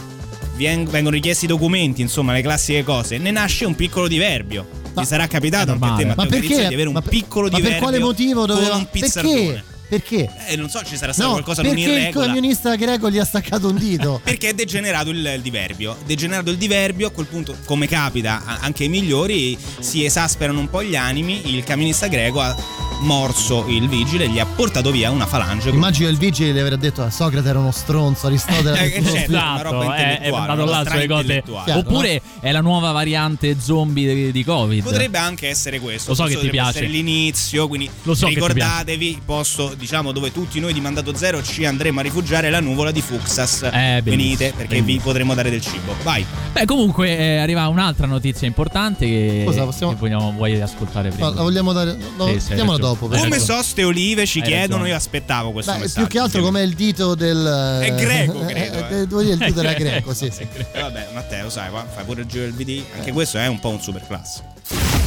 Vengono richiesti i documenti, insomma, le classiche cose. Ne nasce un piccolo diverbio. Ti sarà capitato anche a te, Ma Matteo perché? Di avere un ma piccolo ma diverbio per quale motivo doveva con un pizzardone. Perché? Perché? Eh, non so, ci sarà stato No, qualcosa non in perché il regola. camionista greco gli ha staccato un dito. Perché è degenerato il, il diverbio. Degenerato il diverbio, a quel punto, come capita anche ai migliori, si esasperano un po' gli animi. Il camionista greco ha morso il vigile e gli ha portato via una falange. Immagino il vigile gli avrà detto a Socrate era uno stronzo, Aristotele era Eh, uno certo, stronzo. una roba Esatto, è, è intellettuale, andato una là sulle cose. Chiaro, Oppure è la nuova variante zombie di, di Covid. Potrebbe anche essere questo. Lo so Questo che ti potrebbe piace. essere l'inizio, quindi Lo so ricordatevi, il posto diciamo dove tutti noi di Mandato Zero ci andremo a rifugiare la nuvola di Fuxas. Eh, Venite perché vi bellissimo. potremo dare del cibo. Vai. Beh, comunque eh, arriva un'altra notizia importante che, Cosa, possiamo- che vogliamo, vuoi ascoltare prima. No, la vogliamo dare. No, Sì, sì, dopo. Come ragione. so ste olive ci Hai chiedono, ragione. io aspettavo questo Beh, messaggio. più che altro com'è il dito del. È greco, credo, Eh, eh. devo dire il dito era greco, greco, sì, sì. Eh, vabbè, Matteo, sai, qua fai pure il giro del BD. Anche questo è un po' un super class.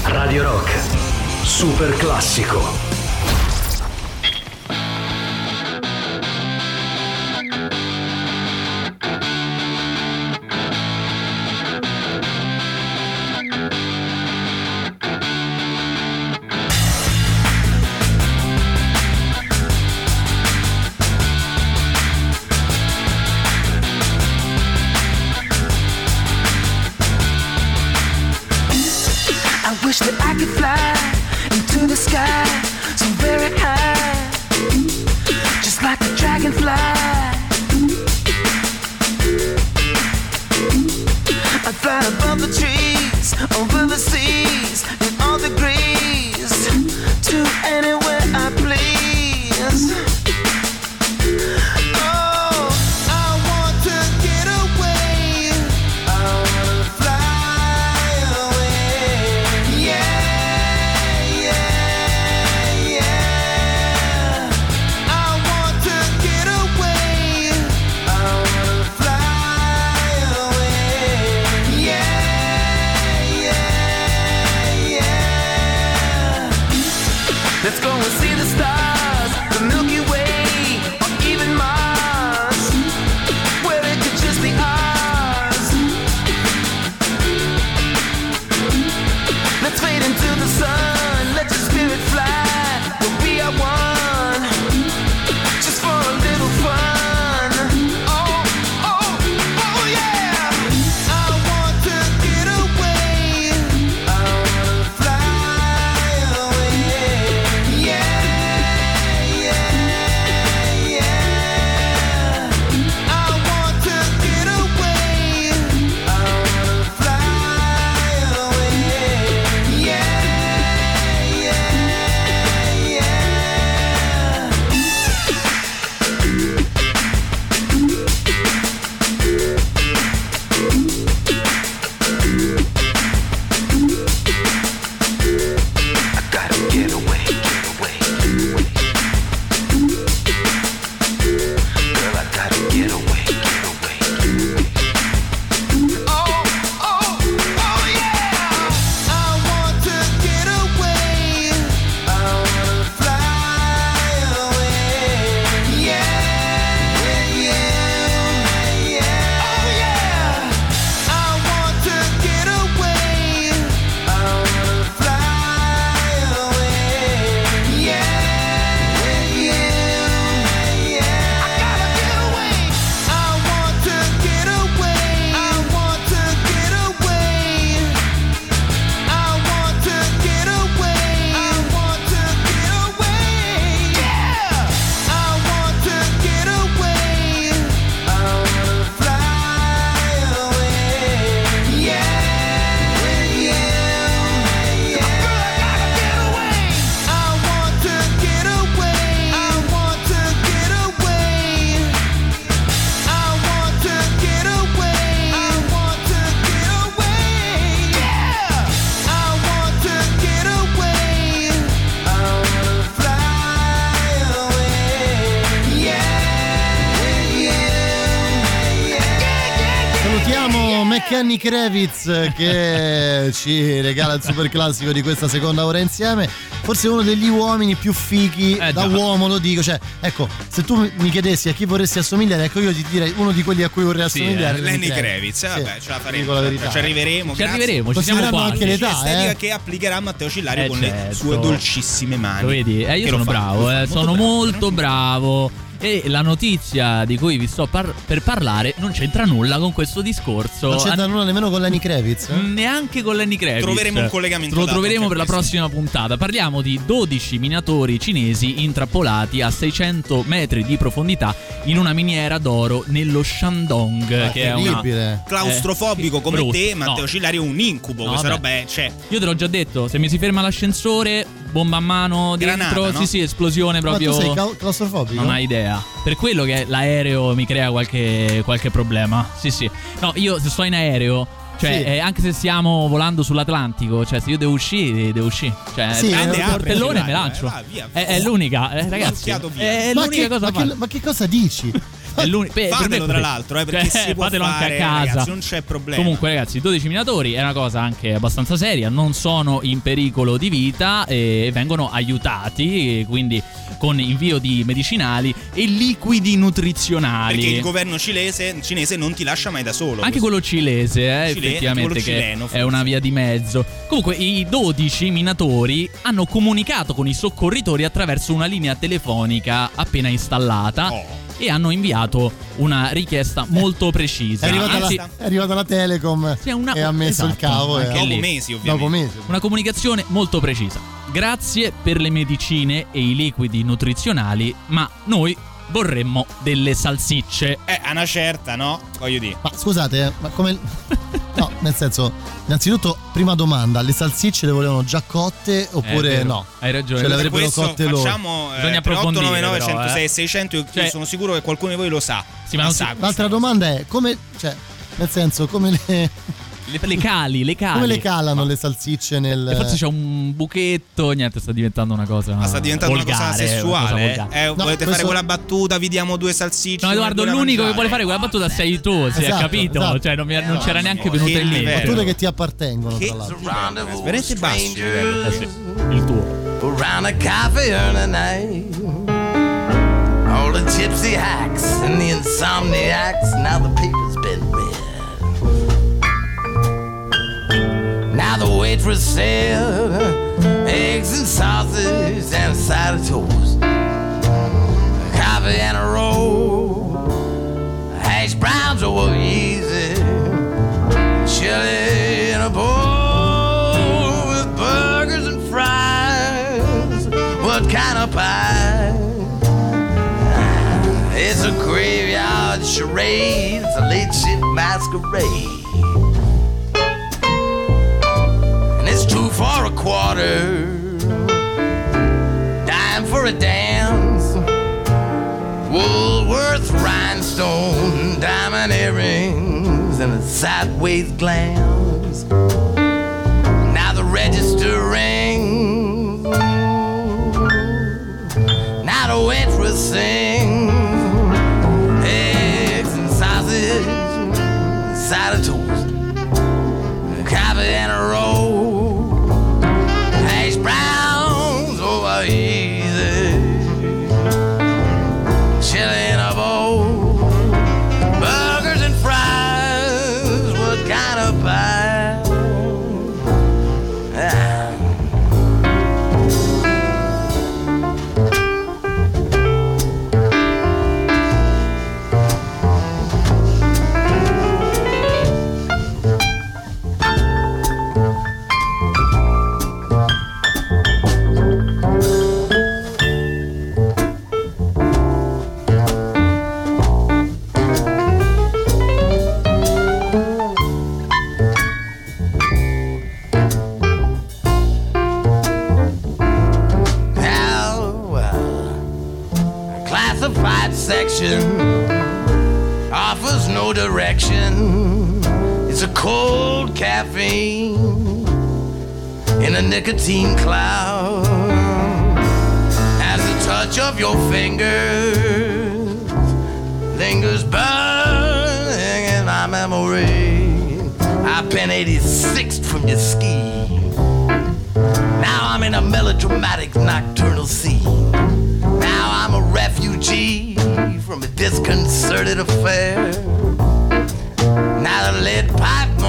Radio Rock. Super classico. Kenny Kravitz che ci regala il super classico di questa seconda ora insieme. Forse uno degli uomini più fighi, Eh, da già. uomo lo dico. Cioè, ecco, se tu mi chiedessi a chi vorresti assomigliare, ecco io ti direi uno di quelli a cui vorrei Sì, assomigliare. eh, Lenny Kravitz, eh, vabbè, ce la faremo. la verità. Ci arriveremo. Ci arriveremo, ci siamo quasi. anche l'età, eh. che applicherà Matteo Cillario Eh, con le certo. sue dolcissime mani. Lo vedi? Eh, io sono bravo, eh, sono molto bravo. E la notizia di cui vi sto par- per parlare non c'entra nulla con questo discorso. Non c'entra An- nulla nemmeno con Lenny Kravitz. eh? Neanche con Lenny Kravitz. Troveremo un collegamento Lo troveremo per la prossima puntata. Parliamo di 12 minatori cinesi intrappolati a 600 metri di profondità in una miniera d'oro nello Shandong. che è una. terribile. Claustrofobico Eh, come brutto. te, Matteo No. Cillario è un incubo. No, Questa vabbè. roba è. Cioè, Io te l'ho già detto, se mi si ferma l'ascensore, bomba a mano dentro, Granata, no? sì sì, esplosione proprio. Ma tu sei clau- claustrofobico? Non hai idea. Per quello che l'aereo mi crea qualche, qualche problema. Sì, sì. No, io se sto in aereo. Cioè, Sì. eh, anche se stiamo volando sull'Atlantico, cioè, se io devo uscire, devo uscire. Cioè, Sì, prendo eh, il portellone e me lancio. vai, via. è, è l'unica, eh, ragazzi. È ma, l'unica che, cosa ma, che, ma che cosa dici? È l'uni- per- per me fatelo è tra l'altro, eh, perché Cioè, si può fatelo fare, anche a casa. ragazzi, non c'è problema. Comunque, ragazzi, 12 minatori è una cosa anche abbastanza seria. Non sono in pericolo di vita e vengono aiutati, quindi con invio di medicinali e liquidi nutrizionali. Perché il governo cinese, cinese non ti lascia mai da solo. Anche quello cilese, eh, Cile- effettivamente, quello che cileno, è una via di mezzo. Comunque, i 12 minatori hanno comunicato con i soccorritori attraverso una linea telefonica appena installata. Oh. E hanno inviato una richiesta molto È precisa. arrivata, Anzi, la, è arrivata la Telecom Sì, una- e ha messo il esatto, cavo. e- anche Dopo mesi, ovviamente. Dopo mesi. una comunicazione molto precisa. Grazie per le medicine e i liquidi nutrizionali, ma noi vorremmo delle salsicce. Eh, a una certa, no? Voglio dire. Ma scusate, eh, ma come. No, nel senso, innanzitutto, prima domanda: le salsicce le volevano già cotte oppure vero, no? Hai ragione. Ce le avrebbero cotte loro. facciamo eh, Bisogna approfondire, 899 però, 106 eh. 600 io Cioè- sono sicuro che qualcuno di voi lo sa. Sì, ma non sa L'altra domanda è: come. Cioè, nel senso, come le, Le, le cali, le cali. come le calano le salsicce nel. E forse c'è un buchetto, niente, sta diventando una cosa. Ma sta diventando volgare, una cosa sessuale. una eh? cosa. Eh, No, volete fare questo- quella battuta? Vi diamo due salsicce. No, Edoardo, l'unico che vuole fare quella battuta sei tu, si è Esatto, capito? esatto. Cioè, non, mi- non c'era neanche venuta Che in mente. livello. Battute che ti appartengono, Che- tra l'altro. mangiare. Veramente basso. il livello. Eh sì, il tuo. around a cafe early night. All the gypsy hacks and the insomniacs, now the paper's been read. The waitress said eggs and sausage and a side of toast. Coffee and a roll. Hash browns over easy. Chili in a bowl with burgers and fries. What kind of pie? It's a graveyard charade. It's a late masquerade. For a quarter. Dime for a dance. Woolworth rhinestone, diamond earrings, and a sideways glance. Now the register rings. Now the waitress sings. Classified section offers no direction. It's a cold caffeine in a nicotine cloud. As the touch of your fingers lingers burning in my memory. I pen 86 from your ski. Now I'm in a melodramatic nocturnal from a disconcerted affair. Now the lead pipe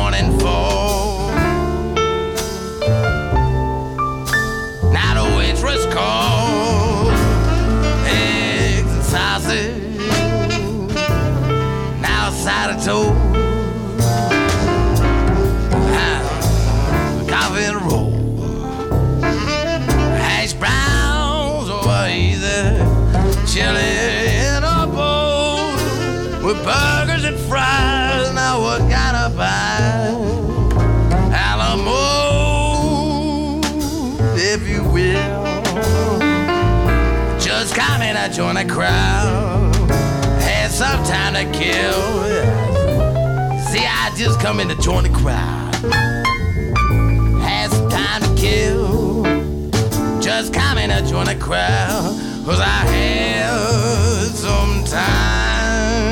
join the crowd. Had some time to kill. See, I just come in to join the crowd. Had some time to kill. Just come in and join the crowd. Cause I had some time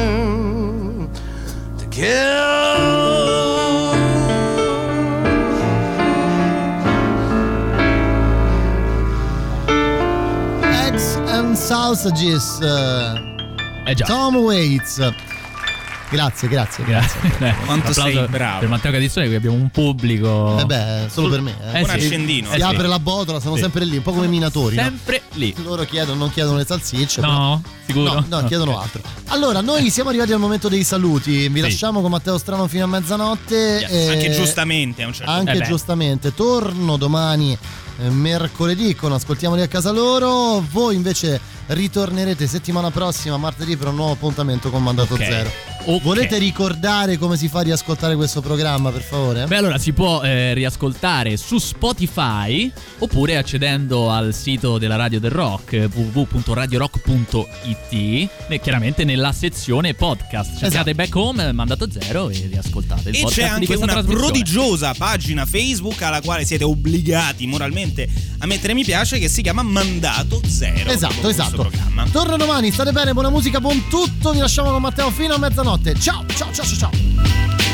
to kill. Sausages. Eh già. Tom Waits. Grazie, grazie, grazie. Eh, Quanto sei bravo. Per Matteo Cadizzone che abbiamo un pubblico. Eh beh, solo per me. Eh. Eh Un sì. accendino. Si Eh sì. apre la botola, sono Sì. sempre lì, un po' come i minatori. no? Sempre lì. Loro chiedono, non chiedono le salsicce. No, però- sicuro? No, no, Ok. chiedono altro. Allora, noi siamo arrivati al momento dei saluti. Vi Sì. lasciamo con Matteo Strano fino a mezzanotte. Yes, e- Anche giustamente a un certo Anche Eh giustamente. Torno domani, eh, mercoledì, con Ascoltiamoli a casa loro. Voi invece ritornerete settimana prossima, martedì, per un nuovo appuntamento con Mandato Ok. Zero. Ok. Volete ricordare come si fa a riascoltare questo programma, per favore? Beh, allora si può eh, riascoltare su Spotify oppure accedendo al sito della Radio del Rock eh, www.radiorock.it e chiaramente nella sezione podcast. Cercate Back Home, mandato zero e riascoltate il E podcast c'è di anche una prodigiosa pagina Facebook alla quale siete obbligati moralmente a mettere mi piace che si chiama Mandato Zero. Esatto, esatto. programma. Torno domani, state bene, buona musica, buon tutto. Vi lasciamo con Matteo fino a mezzanotte. Ciao, ciao, ciao, ciao, ciao.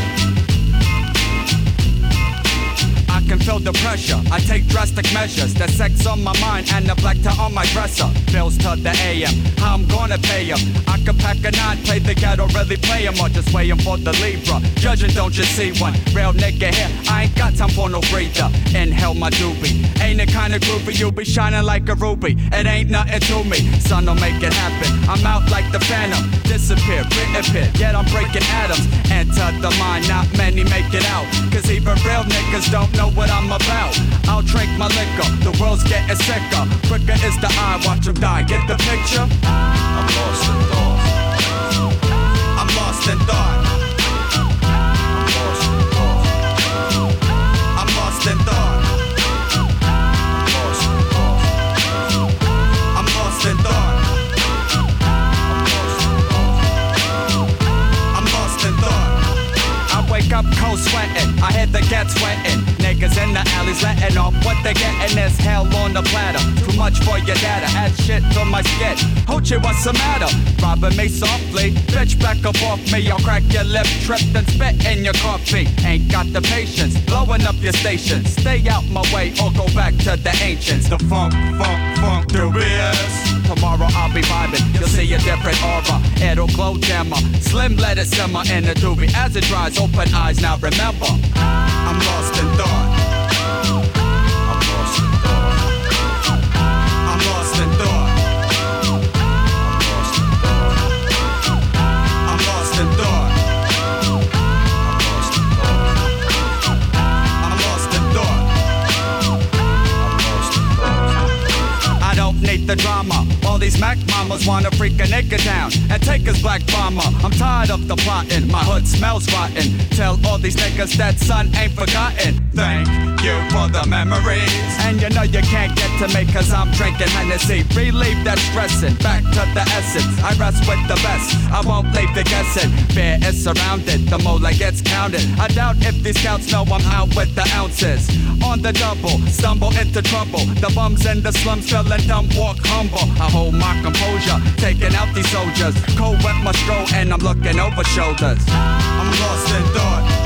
Can feel the pressure. I take drastic measures. The sex on my mind and the black tie on my dresser. Bills to the AM. How I'm gonna pay 'em. I can pack a nine, play the ghetto, really play 'em or just waiting for the Libra. Judging, don't you see one? Real nigga here. I ain't got time for no breather. Inhale my doobie. Ain't the kind of groupie you be shining like a ruby. It ain't nothing to me. Don't make it happen. I'm out like the phantom. Disappear, reappear. Yet I'm breaking atoms. Enter the mind, not many make it out. Cause even real niggas don't know what I'm about. I'll drink my liquor. The world's getting sicker. Quicker is the eye, watch watch 'em die. Get the picture? I'm lost in thought. I'm lost in thought. Wake up cold sweating. I hear the get sweating. Niggas in the alleys letting off what they getting is hell on the platter. Too much for your data. Add shit to my skit. Hoochie, what's the matter? Robbing me softly. Bitch, back up off me. I'll crack your lip, trip, and spit in your coffee. Ain't got the patience. Blowing up your station. Stay out my way or go back to the ancients. The funk, funk, funk, dubious. Tomorrow I'll be vibing. You'll see a different aura. It'll glow dimmer. Slim let it simmer in the doobie. As it dries, open Now remember, I'm lost in thought. I'm lost in thought. I'm lost in thought. I'm lost in thought. I'm lost in thought. I don't need the drama. All these Mac mamas wanna freak a nigga down and take his black bomber. I'm tired of the plotting. My hood smells rotten. Tell all these niggas that son ain't forgotten. Thank you for the memories. And you know you can't get to me cause I'm drinking Hennessy. Relieve that stressing. Back to the essence. I rest with the best. I won't leave the guessing. Fear is surrounded. The mola gets counted. I doubt if these scouts know I'm out with the ounces. On the double, stumble into trouble. The bums in the slums feeling dumb, walk humble. I hold my composure, taking out these soldiers. Cold wet my stroll and I'm looking over shoulders. I'm lost in thought.